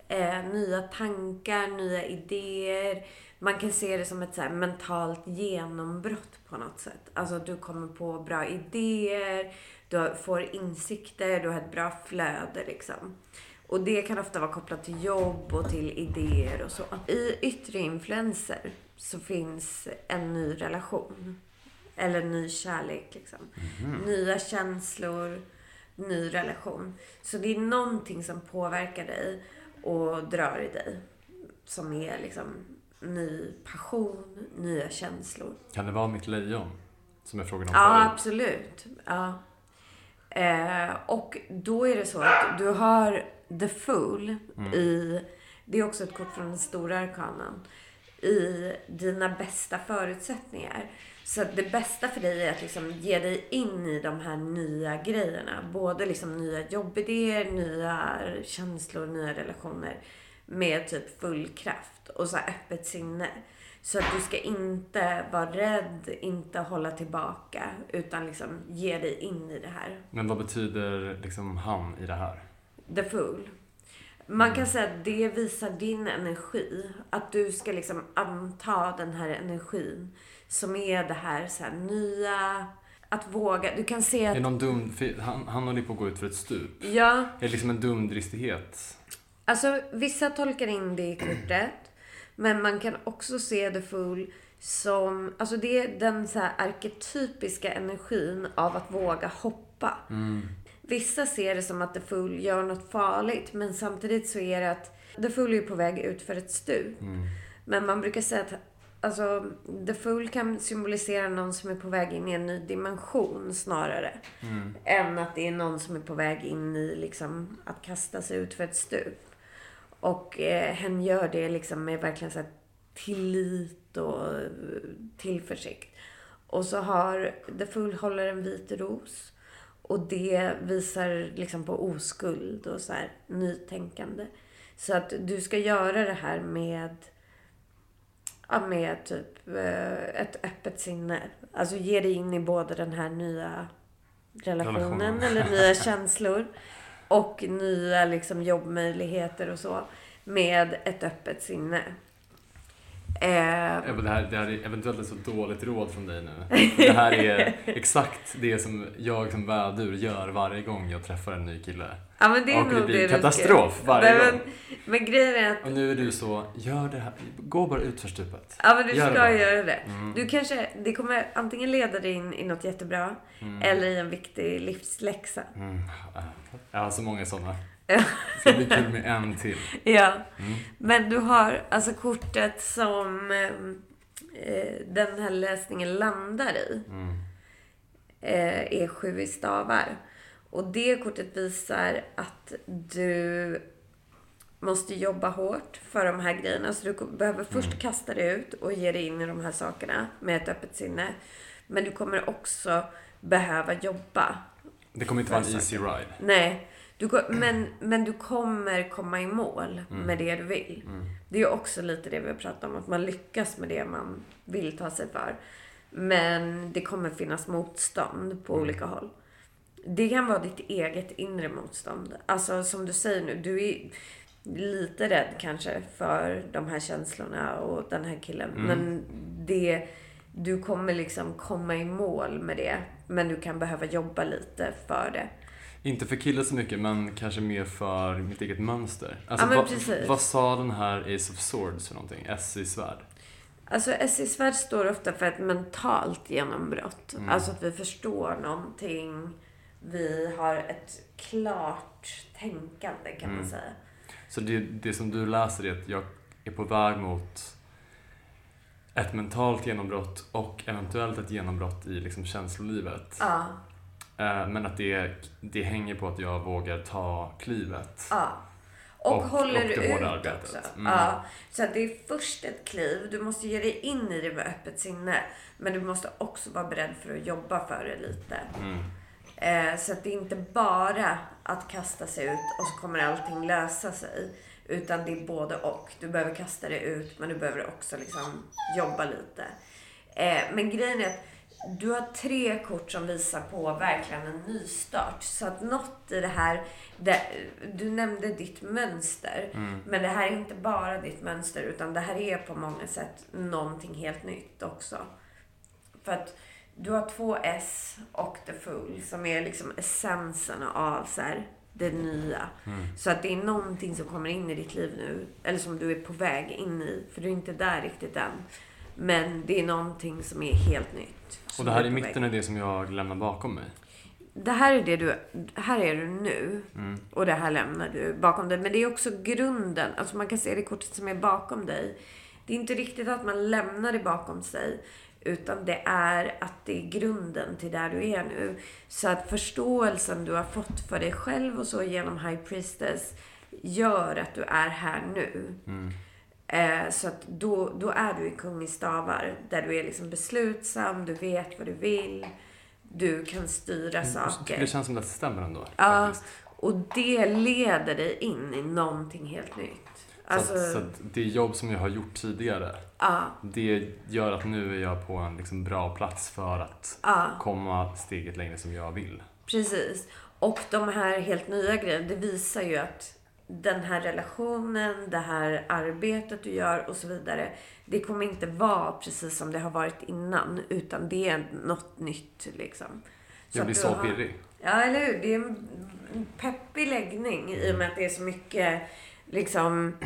Eh, nya tankar, nya idéer. Man kan se det som ett så här mentalt genombrott på något sätt. Alltså du kommer på bra idéer, du får insikter, du har ett bra flöde liksom. Och det kan ofta vara kopplat till jobb och till idéer och så. I yttre influenser så finns en ny relation. Eller ny kärlek liksom. Nya känslor, ny relation. Så det är någonting som påverkar dig och drar i dig. Som är liksom ny passion, nya känslor. Kan det vara mitt lejon? Som jag frågade om Ja, förut. absolut. Ja. Eh, och då är det så att du har The Fool i, det är också ett kort från den stora arkanan, i dina bästa förutsättningar. Så det bästa för dig är att liksom ge dig in i de här nya grejerna. Både liksom nya jobbidéer, nya känslor, nya relationer. Med typ full kraft och så öppet sinne. Så att du ska inte vara rädd, inte hålla tillbaka. Utan liksom ge dig in i det här. Men vad betyder liksom han i det här? The Fool. Man kan säga att det visar din energi. Att du ska liksom anta den här energin. Som är det här, så här nya... Att våga. Du kan se Är att... det någon dum... Han, han håller på att gå ut för ett stup. Ja, Är det liksom en dumdristighet? alltså vissa tolkar in det i kortet. Men man kan också se The Fool som... Alltså det är den så arketypiska energin av att våga hoppa. Vissa ser det som att The Fool gör något farligt. Men samtidigt så är det att The Fool är på väg ut för ett stup. Men man brukar säga att alltså, The Fool kan symbolisera någon som är på väg in i en ny dimension snarare. Än att det är någon som är på väg in i liksom, att kasta sig ut för ett stup. Och eh, hen gör det liksom med verkligen så här tillit och eh, tillförsikt. Och så har The Fool håller en vit ros. Och det visar liksom på oskuld och så här nytänkande. Så att du ska göra det här med, ja, med typ eh, ett öppet sinne. Alltså ge dig in i både den här nya relationen Relationen. eller nya känslor och nya liksom jobbmöjligheter och så med ett öppet sinne. Eh, men Det här, det här är eventuellt ett så dåligt råd från dig nu. Det här är exakt det som jag som vädur gör varje gång jag träffar en ny kille. ja, men det är och det nog blir det du ska- katastrof varje Nej, gång. Men, men grejen är att Och nu är du så, gör det här, gå bara ut för stupet. Ja men du Gör ska det göra det. Mm. Du kanske, det kommer antingen leda dig in i något jättebra eller i en viktig livsläxa. Mm. Jag har så många sådana. Det ska bli kul med en till. Ja. Mm. Men du har alltså kortet som eh, den här läsningen landar i. Mm. eh, är sju i stavar. Och det kortet visar att du måste jobba hårt för de här grejerna. Så du behöver först kasta dig ut och ge dig in i de här sakerna med ett öppet sinne. Men du kommer också behöva jobba. Det kommer inte vara en easy ride. Nej, du, men, men du kommer komma i mål med det du vill. Det är också lite det vi har pratat om, att man lyckas med det man vill ta sig för. Men det kommer finnas motstånd på olika håll. Det kan vara ditt eget inre motstånd. Alltså som du säger nu, du är lite rädd kanske för de här känslorna och den här killen. Men det, du kommer liksom komma i mål med det. Men du kan behöva jobba lite för det. Inte för killar så mycket, men kanske mer för mitt eget mönster. Alltså, Ja, vad, precis. vad sa den här Ace of Swords för någonting? S i svärd? Alltså SC-svärd står ofta för ett mentalt genombrott. Mm. Alltså att vi förstår någonting. Vi har ett klart tänkande kan Mm. man säga. Så det, det som du läser är att jag är på väg mot ett mentalt genombrott och eventuellt ett genombrott i liksom känslolivet. Ja, Men att det, det hänger på att jag vågar ta klivet. ja. Och, Och- håller och det ut arbetet. också. Mm. Ja, så det är först ett kliv. Du måste ge dig in i det med öppet sinne. Men du måste också vara beredd för att jobba för det lite. Mm. Eh, så att det är inte bara att kasta sig ut och så kommer allting lösa sig. Utan det är både och. Du behöver kasta dig ut men du behöver också liksom jobba lite. Eh, men grejen är att du har tre kort som visar på verkligen en nystart. Så att något i det här, det, du nämnde ditt mönster. Men det här är inte bara ditt mönster utan det här är på många sätt någonting helt nytt också. För att du har två S och The Fool som är liksom essensen av så här, det nya. Så att det är någonting som kommer in i ditt liv nu. Eller som du är på väg in i. För du är inte där riktigt än. Men det är någonting som är helt nytt. Och som det här i mitten väg. är det som jag lämnar bakom mig. Det här är det du, här är du nu. Mm. Och det här lämnar du bakom dig. Men det är också grunden. Alltså man kan se det kortet som är bakom dig. Det är inte riktigt att man lämnar det bakom sig. Utan det är att det är grunden till där du är nu. Så att förståelsen du har fått för dig själv och så genom High Priestess gör att du är här nu. Mm. Eh, så att då, då är du i kung i stavar. Där du är liksom beslutsam, du vet vad du vill. Du kan styra Jag tycker saker. det känns som att det stämmer ändå. Ja, faktiskt. och det leder dig in i någonting helt nytt. Alltså, så, att, så att det jobb som jag har gjort tidigare, ja, det gör att nu är jag på en liksom bra plats för att ja, komma steget längre som jag vill. precis. Och de här helt nya grejerna, det visar ju att den här relationen, det här arbetet du gör och så vidare. Det kommer inte vara precis som det har varit innan. Utan det är något nytt liksom. Jag att blir så har- pirrig. Ja, eller hur? Det är en peppig läggning i och med att det är så mycket liksom...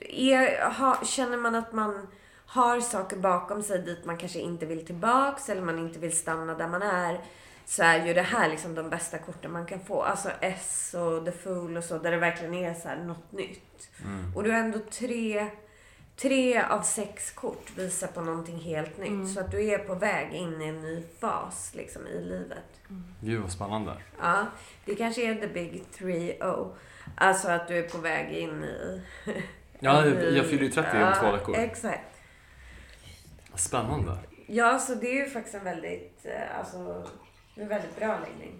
Är, ha, känner man att man har saker bakom sig dit man kanske inte vill tillbaks eller man inte vill stanna där man är så är ju det här liksom de bästa korten man kan få. Alltså S och The Fool och så, där det verkligen är så här något nytt. Och du har ändå tre, tre av sex kort visar på någonting helt nytt. Så att du är på väg in i en ny fas liksom i livet. Gud vad spännande. Ja, det kanske är the big 3-0. Alltså att du är på väg in i... Ja, jag, jag fyller ju 30 om två veckor. Exakt. Spännande. ja, så det är ju faktiskt en väldigt, eh, alltså, en väldigt bra läggning.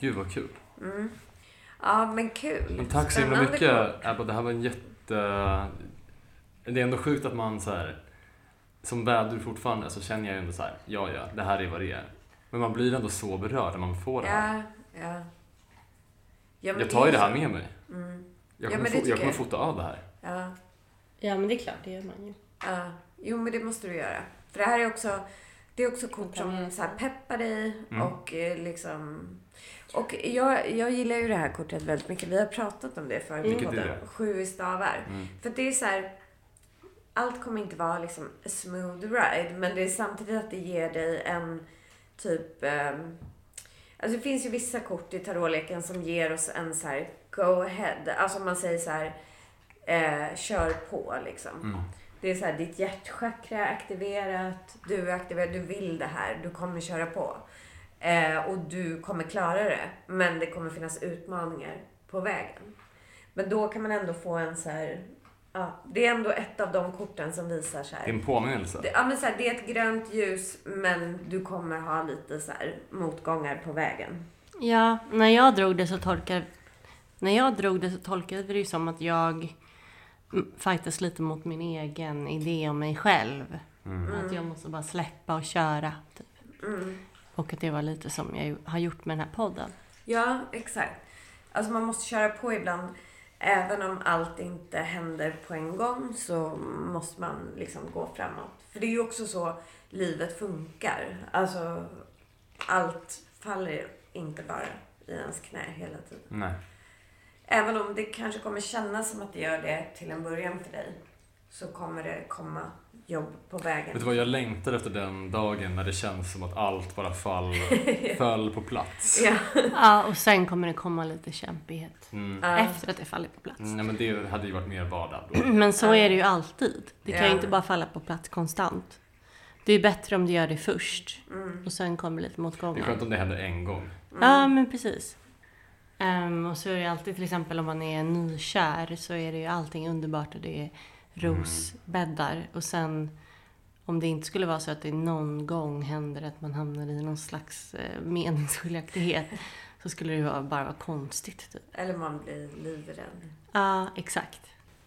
Gud vad kul. Mm. Ja, men kul. Men tack så himla mycket. Ebba, det här var en jätte... Det är ändå sjukt att man så här, som vädur fortfarande så känner jag ändå så här, ja ja, det här är vad det är. Men man blir ändå så berörd när man får det här. Ja, ja. ja men Jag tar ju det här med mig. Mm. Jag Ja, kommer, men det fo- jag kommer jag. fota av det här. Ja. Ja, men det är klart, det gör man ju. Ja, jo men det måste du göra. För det här är också, det är också kort som så här peppar dig Mm. och eh, liksom... Och jag, jag gillar ju det här kortet väldigt mycket. Vi har pratat om det förut i är podden. det? Sju i stavar. Mm. För det är så här... Allt kommer inte vara liksom a smooth ride, men det är samtidigt att det ger dig en typ... ehm, alltså det finns ju vissa kort i tarotleken som ger oss en så här go ahead. Alltså man säger så här, eh, kör på liksom. Mm. Det är så här, ditt hjärtchakra är aktiverat, du är aktiverad, du vill det här, du kommer köra på. Eh, och du kommer klara det, men det kommer finnas utmaningar på vägen. Men då kan man ändå få en så här, ja, det är ändå ett av de korten som visar så Det är här. en påminnelse. Det, ja, men så här, det är ett grönt ljus, men du kommer ha lite så här motgångar på vägen. Ja, när jag drog det så tolkade, när jag drog det så tolkade vi det ju som att jag fightas lite mot min egen idé om mig själv. Mm. Att jag måste bara släppa och köra. Typ. Mm. Och att det var lite som jag har gjort med den här podden. Ja, exakt. Alltså man måste köra på ibland. Även om allt inte händer på en gång så måste man liksom gå framåt. För det är ju också så livet funkar. Alltså allt faller inte bara i ens knä hela tiden. Nej. Även om det kanske kommer kännas som att det gör det till en början för dig. Så kommer det komma jobb på vägen. Vet du vad, jag längtar efter den dagen när det känns som att allt bara fall, föll på plats. Ja. Ja, och sen kommer det komma lite kämpighet. Mm. Efter att det faller på plats. Nej men det hade ju varit mer vardag då. Men så är det ju alltid. Det kan ju Ja. inte bara falla på plats konstant. Det är bättre om du gör det först. Mm. Och sen kommer lite Det är motgångar. skönt om det händer en gång. Ja, men precis. Ehm, och så är det alltid, till exempel om man är nykär, så är det ju allting underbart och det är rosbäddar. Och sen, om det inte skulle vara så att det någon gång händer att man hamnar i någon slags eh, meningsskiljaktighet, så skulle det ju bara vara konstigt. Typ. Eller man blir livrädd. Ja, exakt.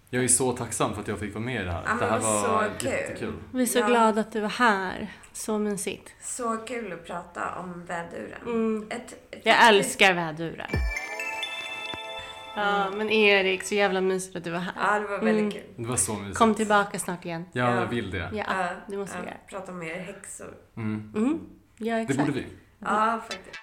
Jag är så tacksam för att jag fick vara med i det här. Men det här var så kul. jättekul. Vi är så Ja. glada att du var här. Så mysigt. Så kul att prata om väduren. Mm. Ett, ett Jag älskar vädurar. Ja, men Erik, så jävla mysigt att du var här. Ja, det var väldigt Mm. kul. Det var så mysigt. Kom tillbaka snart igen. Ja, Ja. jag vill det. Ja, det måste vi göra. Prata om mer häxor. Mm. Mm. Ja, Det exakt. borde vi. Ja, faktiskt.